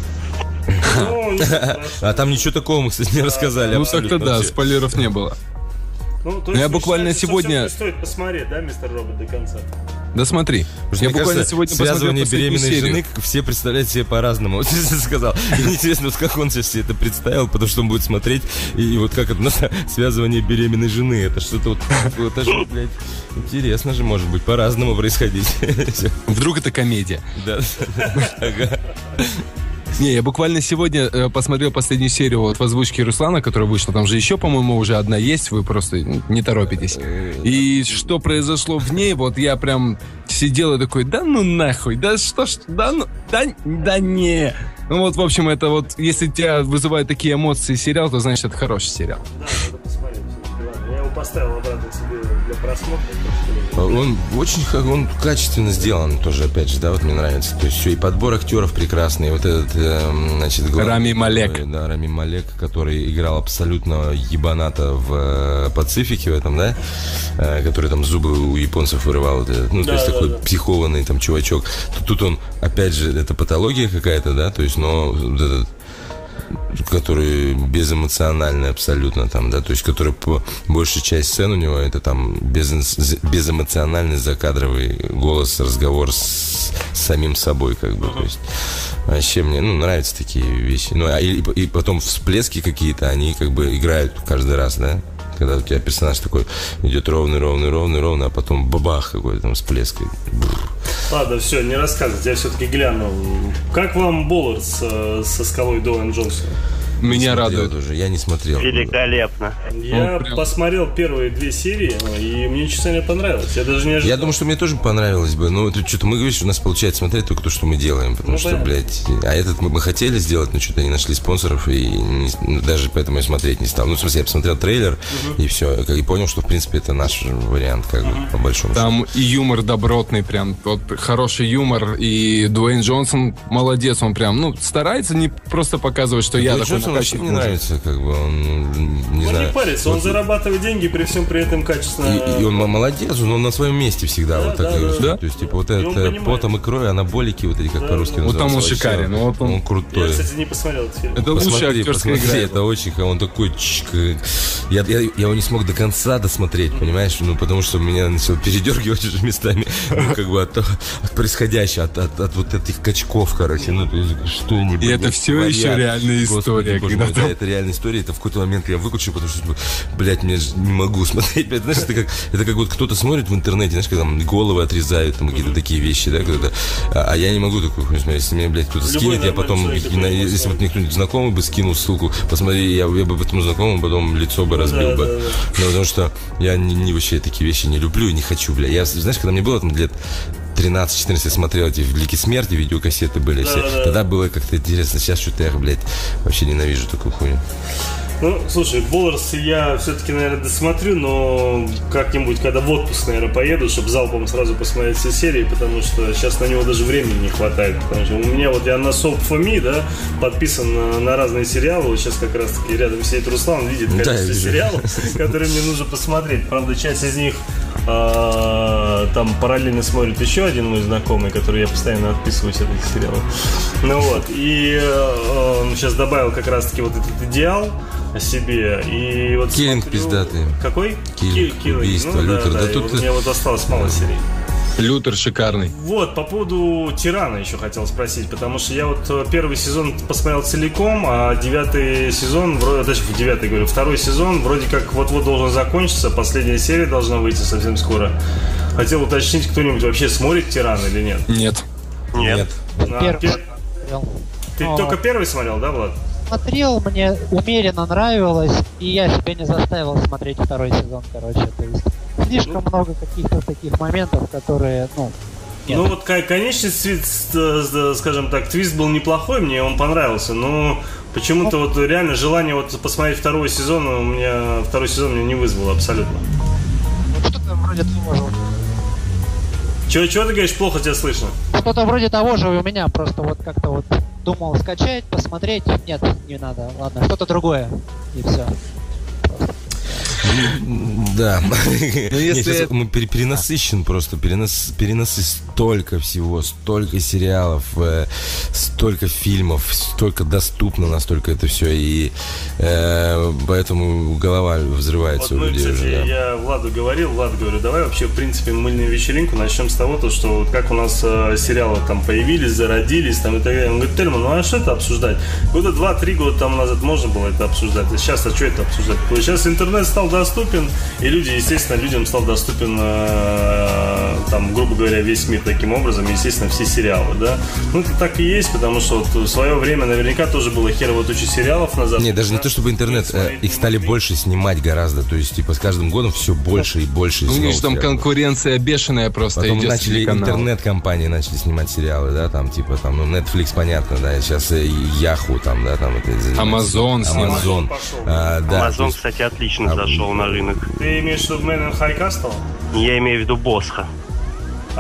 Ну, *laughs* а там ничего такого мы, кстати, не рассказали. Ну так-то да, спойлеров не было. Ну, то есть, я буквально сегодня... Стоит посмотреть, да, мистер Робот, до конца? Да смотри. Потому я буквально кажется, сегодня связывание беременной серию. жены все представляют себе по-разному. *laughs* Вот ты сказал. И интересно, вот как он сейчас себе это представил, потому что он будет смотреть, и, и вот как это *laughs* связывание беременной жены. Это что-то вот, вот это же, блядь, интересно же может быть по-разному происходить. *laughs* Вдруг это комедия. Да. Не, я буквально сегодня э, посмотрел последнюю серию вот в озвучке Руслана, которая вышла. Там же еще, по-моему, уже одна есть, вы просто не торопитесь. И что произошло в ней, вот я прям сидел и такой, да ну нахуй, да что ж, да ну, да, да не. Ну вот, в общем, это вот, если тебя вызывают такие эмоции сериал, то значит это хороший сериал. Да, надо посмотреть. Я его поставил обратно себе Он очень он качественно сделан тоже, опять же, да, вот мне нравится. То есть все, и подбор актеров прекрасный. И вот этот, э, значит, главный, Рами Малек. Да, Рами Малек, который играл абсолютно ебаната в э, Пацифике в этом, да, э, который там зубы у японцев вырывал. Вот этот, ну, да, то есть да, такой да. психованный там чувачок. Тут, тут он, опять же, это патология какая-то, да, то есть, но вот этот который безэмоциональный абсолютно там, да, то есть который по большей часть сцен у него это там без, безэмоциональный закадровый голос, разговор с, с самим собой, как бы, то есть. Вообще мне, ну, нравятся такие вещи, ну, а и, и потом всплески какие-то, они как бы играют каждый раз, да, когда у тебя персонаж такой идет ровный, ровный, ровный, ровный, а потом бабах какой-то там всплеск. Ладно, все, не рассказывать, я все-таки гляну. Как вам Боллард со, со скалой Дуэн Джонсона? Меня радует. уже, я не смотрел. Великолепно. Я прям... посмотрел первые две серии, и мне, честно говоря, понравилось. Я даже не ожидал. Я думаю, что мне тоже понравилось бы. Но это что-то мы говорим, что у нас получается смотреть только то, что мы делаем. Потому ну, что, понятно. блядь, а этот мы, мы хотели сделать, но что-то не нашли спонсоров, и не, ну, даже поэтому я смотреть не стал. Ну, в смысле, я посмотрел трейлер, угу. и все. И понял, что, в принципе, это наш вариант, как бы, по большому Там и юмор добротный прям, вот хороший юмор, и Дуэйн Джонсон молодец, он прям, ну, старается не просто показывать, что я такой накачанный. Мне нравится парится, как бы он не он знаю. не парится, вот. он зарабатывает деньги при всем при этом качественно. И, и он молодец, он на своем месте всегда. Да, вот так, да, да. То есть, типа, вот это потом и кровь, анаболики, вот эти, как да, по-русски да. Вот там он шикарен, вот он, он крутой. Я, кстати, не посмотрел этот фильм. Это лучшая актерская игра. Это очень, он такой, я, я, я его не смог до конца досмотреть, понимаешь, ну, потому что меня начал передергивать *laughs* уже местами, ну, как бы от, от происходящего, от, от, от вот этих качков, короче, ну, то есть, что-нибудь. И это все еще реальная история, когда это реальная история, это в какой-то момент я выключу, потому что, блядь, мне не могу *laughs* смотреть. Блядь, знаешь, это как, это как вот кто-то смотрит в интернете, знаешь, когда там головы отрезают, там какие-то такие вещи, да, когда а, а я не могу такую хуйню смотреть. Если мне, блядь, кто-то скинет, я потом, на, если вот мне кто-нибудь знакомый бы скинул ссылку, посмотри, я, я бы этому знакомому потом лицо бы разбил бы. Ну, потому что я не, не вообще такие вещи не люблю и не хочу, бля. Я, знаешь, когда мне было там лет 13-14 смотрел эти «Лики смерти», видеокассеты были все. Да, да. Тогда было как-то интересно. Сейчас что-то я, блядь, вообще ненавижу такую хуйню. Ну, слушай, Болларс я все-таки, наверное, досмотрю, но как-нибудь, когда в отпуск, наверное, поеду, чтобы залпом сразу посмотреть все серии, потому что сейчас на него даже времени не хватает. Потому что у меня вот я на Soap for Me, да, подписан на, на разные сериалы. Вот сейчас как раз-таки рядом сидит Руслан, видит количество да, сериалов, *laughs* которые мне нужно посмотреть. Правда, часть из них а, там параллельно смотрит еще один мой знакомый, который я постоянно отписываюсь от этих сериалов. Ну вот, и он сейчас добавил как раз-таки вот этот идеал о себе. И вот Киллинг смотрю... пиздатый. Какой? Киллинг, Киллинг. убийство, ну, Лютер. Да, да, да тут... Вот, мне вот осталось мало серий. Лютер шикарный. Вот, по поводу Тирана еще хотел спросить, потому что я вот э, первый сезон посмотрел целиком, а девятый сезон, вроде, точнее, девятый, говорю, второй сезон вроде как вот-вот должен закончиться, последняя серия должна выйти совсем скоро. Хотел уточнить, кто-нибудь вообще смотрит Тиран или нет? Нет. Нет. нет. А, пер... Ты О. только первый смотрел, да, Влад? Смотрел, мне умеренно нравилось, и я себя не заставил смотреть второй сезон, короче, то есть слишком много каких-то таких моментов, которые, ну, нет. Ну вот конечный твист, скажем так, твист был неплохой, мне он понравился, но почему-то вот реально желание вот посмотреть второй сезон у меня второй сезон меня не вызвало абсолютно. Ну что-то вроде того же. Чего, ты говоришь, плохо тебя слышно? Что-то вроде того же у меня, просто вот как-то вот думал скачать, посмотреть, нет, не надо, ладно, что-то другое, и все. Да. Но если мы перенасыщен просто, перенас, перенасы столько всего, столько сериалов, э, столько фильмов, столько доступно настолько это все, и э, поэтому голова взрывается у людей. Кстати, уже, да. я Владу говорил, Влад говорю, давай вообще в принципе мыльную вечеринку начнем с того, то, что вот как у нас э, сериалы там появились, зародились, там и так далее. Он говорит, Тельман, ну а что это обсуждать? Года два-три года там назад можно было это обсуждать, а сейчас а что это обсуждать? Сейчас интернет стал доступен, и люди, естественно, людям стал доступен, э, там, грубо говоря, весь мир таким образом, естественно, все сериалы, да. Ну, это так и есть, потому что вот в свое время наверняка тоже было херово тучи сериалов назад. Нет, даже да? не то, чтобы интернет, э, их стали больше снимать гораздо, то есть, типа, с каждым годом все больше и больше. Ну, у них там конкуренция бешеная просто Потом идет начали интернет-компании начали снимать сериалы, да, там, типа, там, ну, Netflix, понятно, да, сейчас Yahoo, там, да, там, это Amazon, Amazon. А, да, Amazon, есть, кстати, отлично а, зашел на рынок. Ты имеешь в виду High Castle? Я имею в виду Босха.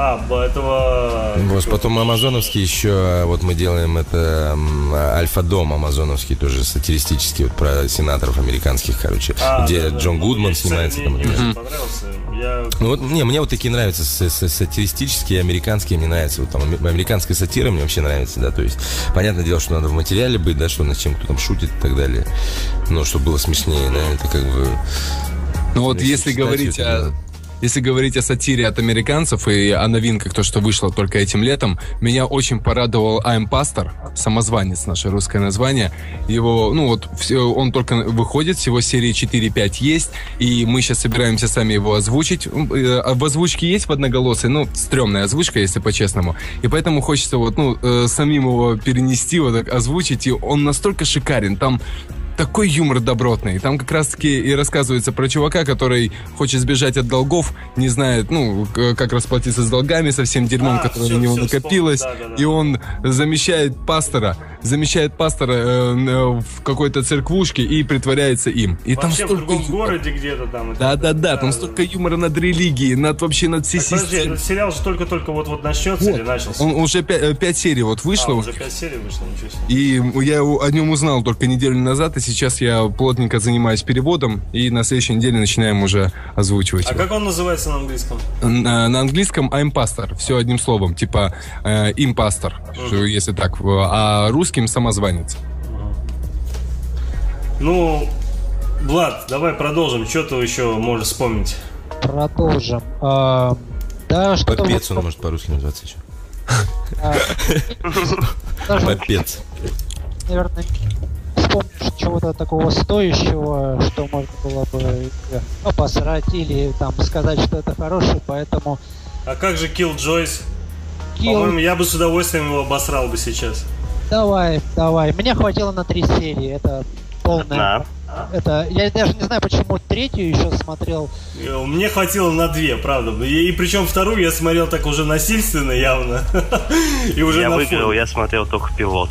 А, этого... Вот, потом амазоновский еще, вот мы делаем это Альфа-дом амазоновский, тоже сатиристический, вот про сенаторов американских, короче, а, где да, Джон да. Гудман снимается. Мне, там, мне понравился. Я... Ну вот, не, мне вот такие нравятся, сатиристические, американские, мне нравятся. Вот там американская сатира мне вообще нравится, да, то есть, понятное дело, что надо в материале быть, да, что над чем кто там шутит и так далее, но чтобы было смешнее, да, это как бы... Ну вот если говорить о если говорить о сатире от американцев и о новинках, то, что вышло только этим летом, меня очень порадовал I'm Pastor, самозванец, наше русское название. Его, ну вот, все, он только выходит, всего серии 4-5 есть, и мы сейчас собираемся сами его озвучить. Э, в озвучке есть в одноголосой, ну, стрёмная озвучка, если по-честному. И поэтому хочется вот, ну, э, самим его перенести, вот так озвучить, и он настолько шикарен. Там такой юмор добротный. Там как раз-таки и рассказывается про чувака, который хочет сбежать от долгов, не знает, ну, как расплатиться с долгами, со всем дерьмом, а, которое все, на него накопилось. Да, да, да. И он замещает пастора, замещает пастора э, э, в какой-то церквушке и притворяется им. И вообще там столько... в другом городе где-то там. Да-да-да, там столько юмора над религией, над вообще над всей подожди, этот сериал же только-только вот-вот начнется вот. или начался? Он уже пять, э, пять серий вот вышло. А, уже пять серий вышло, ничего себе. И я о нем узнал только неделю назад, и сейчас я плотненько занимаюсь переводом, и на следующей неделе начинаем уже озвучивать. А его. как он называется на английском? На, на английском I'm pastor, все одним словом, типа э, импастор, uh-huh. если так, а русским самозванец. Ну, Влад, давай продолжим. Что ты еще можешь вспомнить? Продолжим. А, да, что Попец он может по-русски называться еще. Попец. Наверное, вспомнишь чего-то такого стоящего, что можно было бы обосрать или там сказать, что это хороший, поэтому... А как же Kill Joyce? Kill... По-моему, я бы с удовольствием его обосрал бы сейчас. Давай, давай. Мне хватило на три серии. Это полная... Да. Это, я даже не знаю, почему третью еще смотрел. Мне хватило на две, правда. И, и причем вторую я смотрел так уже насильственно явно. *laughs* и уже я выиграл, я смотрел только пилот.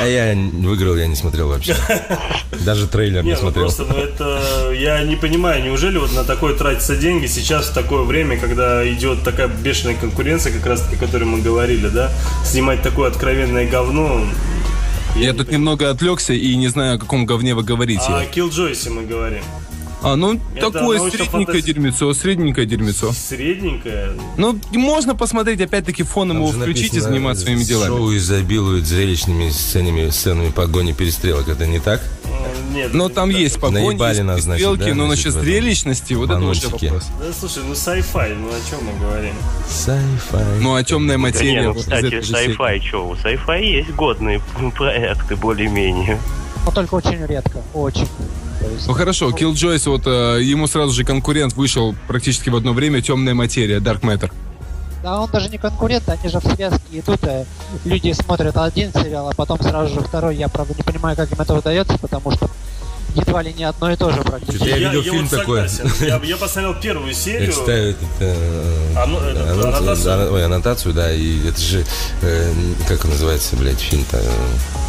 А я выиграл, я не смотрел вообще. *laughs* Даже трейлер не, не ну смотрел. Просто, ну это я не понимаю, неужели вот на такое тратятся деньги сейчас в такое время, когда идет такая бешеная конкуренция, как раз таки, о которой мы говорили, да, снимать такое откровенное говно. Я, я тут немного отвлекся и не знаю, о каком говне вы говорите. А о Killjoyce мы говорим. А, ну, это такое средненькое фантастика. дерьмецо, средненькое дерьмецо. Средненькое? Ну, можно посмотреть, опять-таки, фоном его включить и заниматься своими делами. Шоу изобилует зрелищными сценами, сценами погони перестрелок, это не так? Нет. Но там так. есть погони, есть нас, значит, да, но насчет зрелищности, вот это уже вопрос. Да, слушай, ну sci-fi, ну о чем мы говорим? Sci-fi. Ну, а темная материя. Да не, ну, кстати, sci-fi, что, у sci-fi есть годные *laughs* проекты более-менее. Но только очень редко, очень. Ну хорошо, Killjoys, вот э, ему сразу же конкурент вышел практически в одно время «Темная материя», Dark Matter. Да, он даже не конкурент, они же в связке идут, и люди смотрят один сериал, а потом сразу же второй. Я, правда, не понимаю, как им это удается, потому что едва ли не одно и то же практически. Я, я видел я фильм вот такой. Я, я посмотрел первую серию. Я читаю это, э, Ану, это, аннотацию. ой, аннотацию, да, и это же, э, как называется, блядь, фильм-то?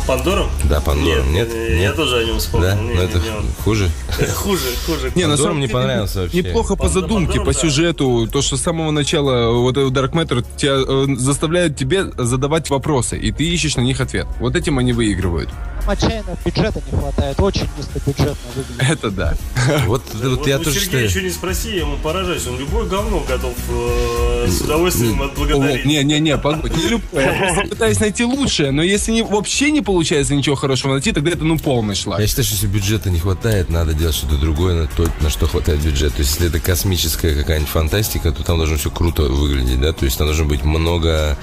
Пандору? Да, Пандору. Нет, нет, нет? Я тоже о нем вспомнил. Да? Не, Но это не хуже? *laughs* Хуже, хуже. Не, на самом мне понравился вообще. Неплохо по задумке, по сюжету. То, что с самого начала вот Dark Matter тебя э, заставляют тебе задавать вопросы, и ты ищешь на них ответ. Вот этим они выигрывают. Отчаянно бюджета не хватает, очень низкобюджетно выглядит. Это да. *laughs* Вот, вот я тоже Сергея еще не спроси, я ему поражаюсь. Он любое говно готов э, с удовольствием отблагодарить. Не-не-не, погодь, не любое. Я просто пытаюсь найти лучшее, но если вообще не получается ничего хорошего найти, тогда это ну полный шлак. Я считаю, что если бюджета не хватает, надо делать что-то другое на то, на что хватает бюджет. То есть, если это космическая какая-нибудь фантастика, то там должно все круто выглядеть, да, то есть там должно быть много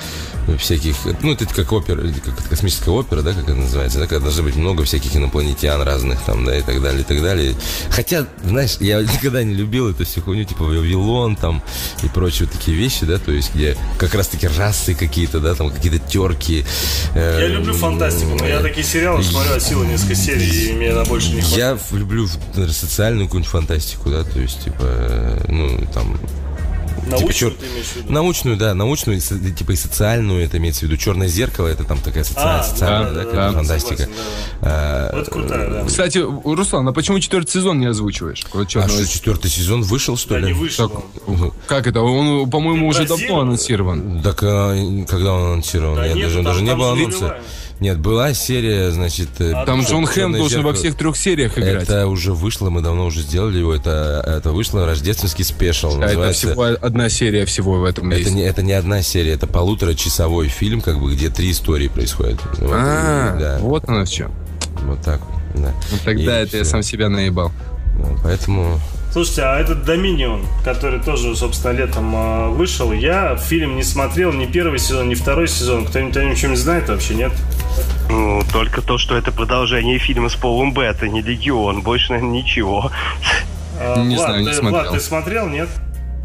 всяких, ну, это как опера, как космическая опера, да, как это называется, да, когда должно быть много всяких инопланетян разных там, да, и так далее, и так далее. Хотя, знаешь, я *laughs* никогда не любил эту всю хуйню, типа Вавилон там и прочие вот такие вещи, да, то есть где как раз-таки расы какие-то, да, там какие-то терки. Э, я люблю фантастику, но я такие сериалы смотрю от силы несколько серий, и мне она больше не хватает. Я люблю социальную какую-нибудь фантастику, да, то есть, типа, э, ну, там, Научную типа, ты имеешь в виду? Научную, да, научную, типа и социальную, это имеется в виду. Черное зеркало, это там такая социальная, а, социальная да, да, да, фантастика. Согласен, да, да. А, это крутая, да. Кстати, Руслан, а почему четвертый сезон не озвучиваешь? а что, четвертый сезон вышел, что да, ли? не вышел. Так, как это? Он, по-моему, уже давно анонсирован. Так, а, когда он анонсирован? Да, Я нет, даже, там, даже не было анонса. Нет, была серия, значит... А там Джон Хэм должен во всех трех сериях играть. Это уже вышло, мы давно уже сделали его. Это, это вышло рождественский спешл. А это всего одна серия всего в этом это есть. Не, это не одна серия, это полуторачасовой фильм, как бы, где три истории происходят. А, да. вот оно в чем. Вот так, да. Ну, тогда И это все. я сам себя наебал. Поэтому Слушайте, а этот Доминион, который тоже, собственно, летом э, вышел, я фильм не смотрел ни первый сезон, ни второй сезон. Кто-нибудь о нем что-нибудь знает вообще, нет? Ну, только то, что это продолжение фильма с Полом Бетта, не Легион. Больше, наверное, ничего. А, не Влад, знаю, не ты, смотрел. Влад, ты смотрел, нет?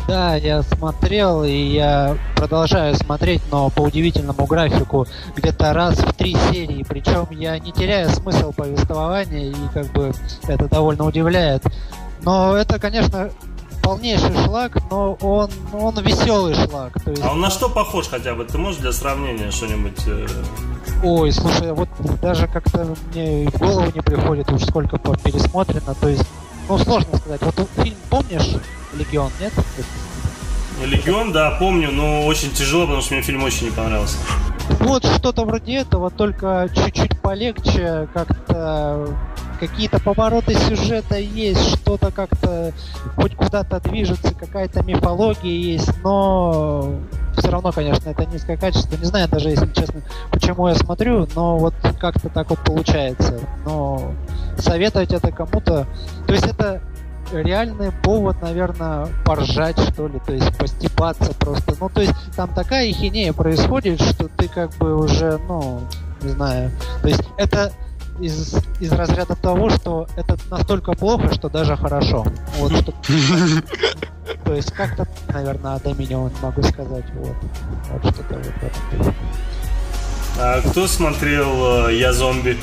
Да, я смотрел, и я продолжаю смотреть, но по удивительному графику где-то раз в три серии. Причем я не теряю смысл повествования, и как бы это довольно удивляет. Но это, конечно, полнейший шлак, но он, он веселый шлак. То есть... А он на что похож хотя бы? Ты можешь для сравнения что-нибудь... Э... Ой, слушай, вот даже как-то мне в голову не приходит уж сколько пересмотрено. То есть, ну, сложно сказать. Вот фильм помнишь? Легион, нет? Легион, да, помню, но очень тяжело, потому что мне фильм очень не понравился. Вот что-то вроде этого, только чуть-чуть полегче, как-то какие-то повороты сюжета есть, что-то как-то хоть куда-то движется, какая-то мифология есть, но все равно, конечно, это низкое качество. Не знаю даже, если честно, почему я смотрю, но вот как-то так вот получается. Но советовать это кому-то... То есть это реальный повод, наверное, поржать, что ли, то есть постепаться просто. Ну, то есть там такая хинея происходит, что ты как бы уже, ну, не знаю. То есть это из, из разряда того, что это настолько плохо, что даже хорошо. Вот что *laughs* То есть как-то, наверное, о Доминион могу сказать. Вот. Вот что-то вот А кто смотрел э, «Я зомби»?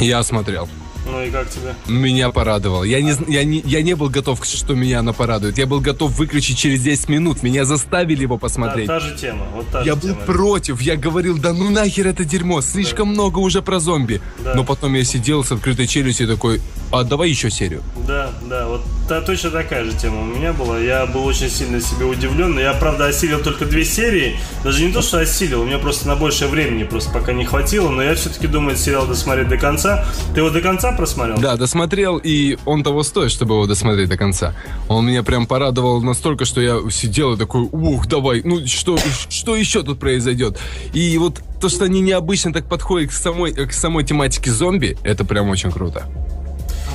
Я смотрел. Ну и как тебе? Меня порадовал. Я не, я, не, я не был готов, что меня она порадует. Я был готов выключить через 10 минут. Меня заставили его посмотреть. Да, та же тема. Вот та я же был тема. против. Я говорил, да ну нахер это дерьмо. Слишком да. много уже про зомби. Да. Но потом я сидел с открытой челюстью такой, а давай еще серию. Да, да, вот та, точно такая же тема у меня была. Я был очень сильно себе удивлен. Я, правда, осилил только две серии. Даже не то, что осилил, у меня просто на большее времени просто пока не хватило. Но я все-таки думаю сериал досмотреть до конца. Ты его до конца просмотрел? Да, досмотрел, и он того стоит, чтобы его досмотреть до конца. Он меня прям порадовал настолько, что я сидел и такой, ух, давай, ну что, что еще тут произойдет? И вот то, что они необычно так подходят к самой, к самой тематике зомби, это прям очень круто.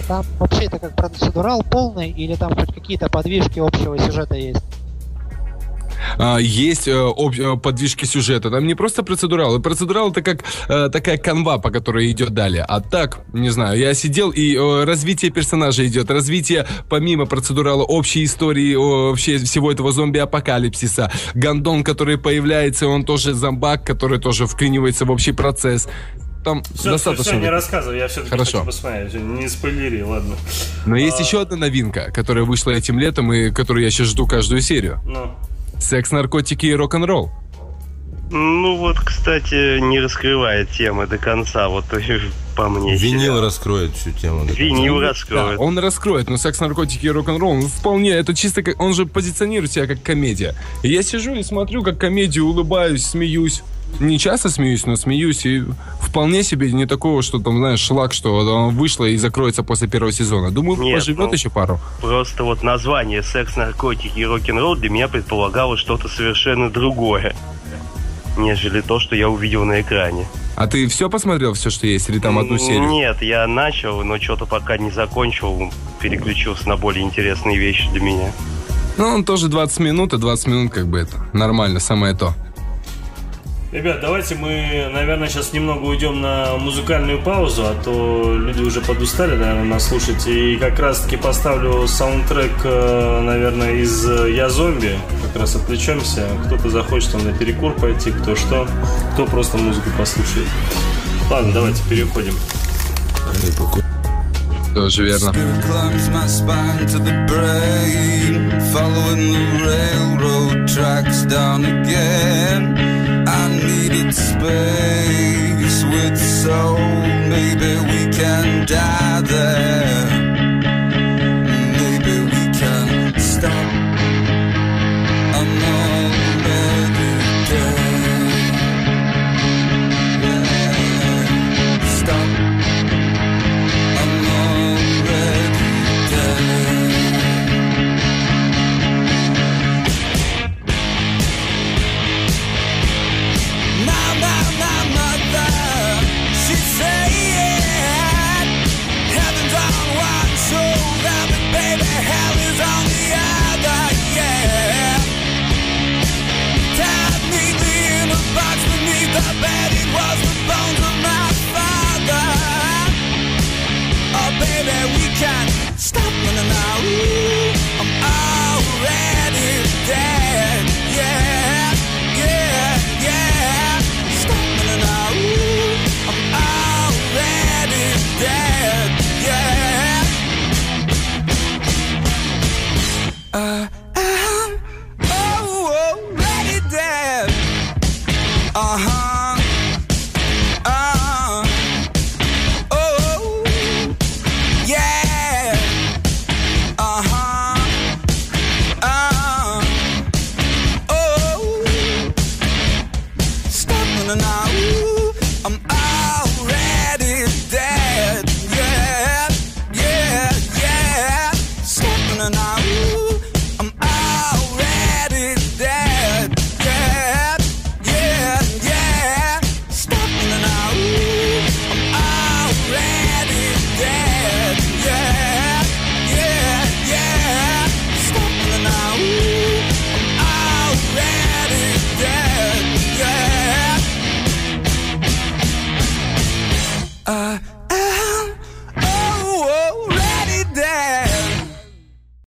Там вообще это как процедурал полный или там хоть какие-то подвижки общего сюжета есть? А, есть э, э, подвижки сюжета. Там не просто процедурал. Процедурал это как э, такая канва, по которой идет далее. А так, не знаю, я сидел и развитие персонажа идет. Развитие помимо процедурала общей истории вообще всего этого зомби-апокалипсиса. Гандон, который появляется, он тоже зомбак, который тоже вклинивается в общий процесс там все, достаточно. Все, все, не рассказывай, я все-таки Хорошо. хочу посмотреть. Не спойлери, ладно. Но а... есть еще одна новинка, которая вышла этим летом и которую я сейчас жду каждую серию. Ну. Секс, наркотики и рок-н-ролл. Ну вот, кстати, не раскрывает темы до конца, вот по мне. Винил сериал. раскроет всю тему. Винил раскроет. Да, он раскроет, но секс, наркотики и рок-н-ролл, он вполне, это чисто как, он же позиционирует себя как комедия. И я сижу и смотрю как комедию, улыбаюсь, смеюсь не часто смеюсь, но смеюсь и вполне себе не такого, что там, знаешь, шлак, что он вышло и закроется после первого сезона. Думаю, Нет, поживет ну, еще пару. Просто вот название «Секс, наркотики и рок-н-ролл» для меня предполагало что-то совершенно другое, нежели то, что я увидел на экране. А ты все посмотрел, все, что есть, или там одну серию? Нет, я начал, но что-то пока не закончил, переключился на более интересные вещи для меня. Ну, он тоже 20 минут, и 20 минут как бы это нормально, самое то. Ребят, давайте мы, наверное, сейчас немного уйдем на музыкальную паузу, а то люди уже подустали, наверное, нас слушать. И как раз-таки поставлю саундтрек, э, наверное, из «Я зомби». Как раз отвлечемся. Кто-то захочет там на перекур пойти, кто что. Кто просто музыку послушает. Ладно, давайте переходим. Тоже верно. Following the railroad tracks down again needed space with soul. Maybe we can die there.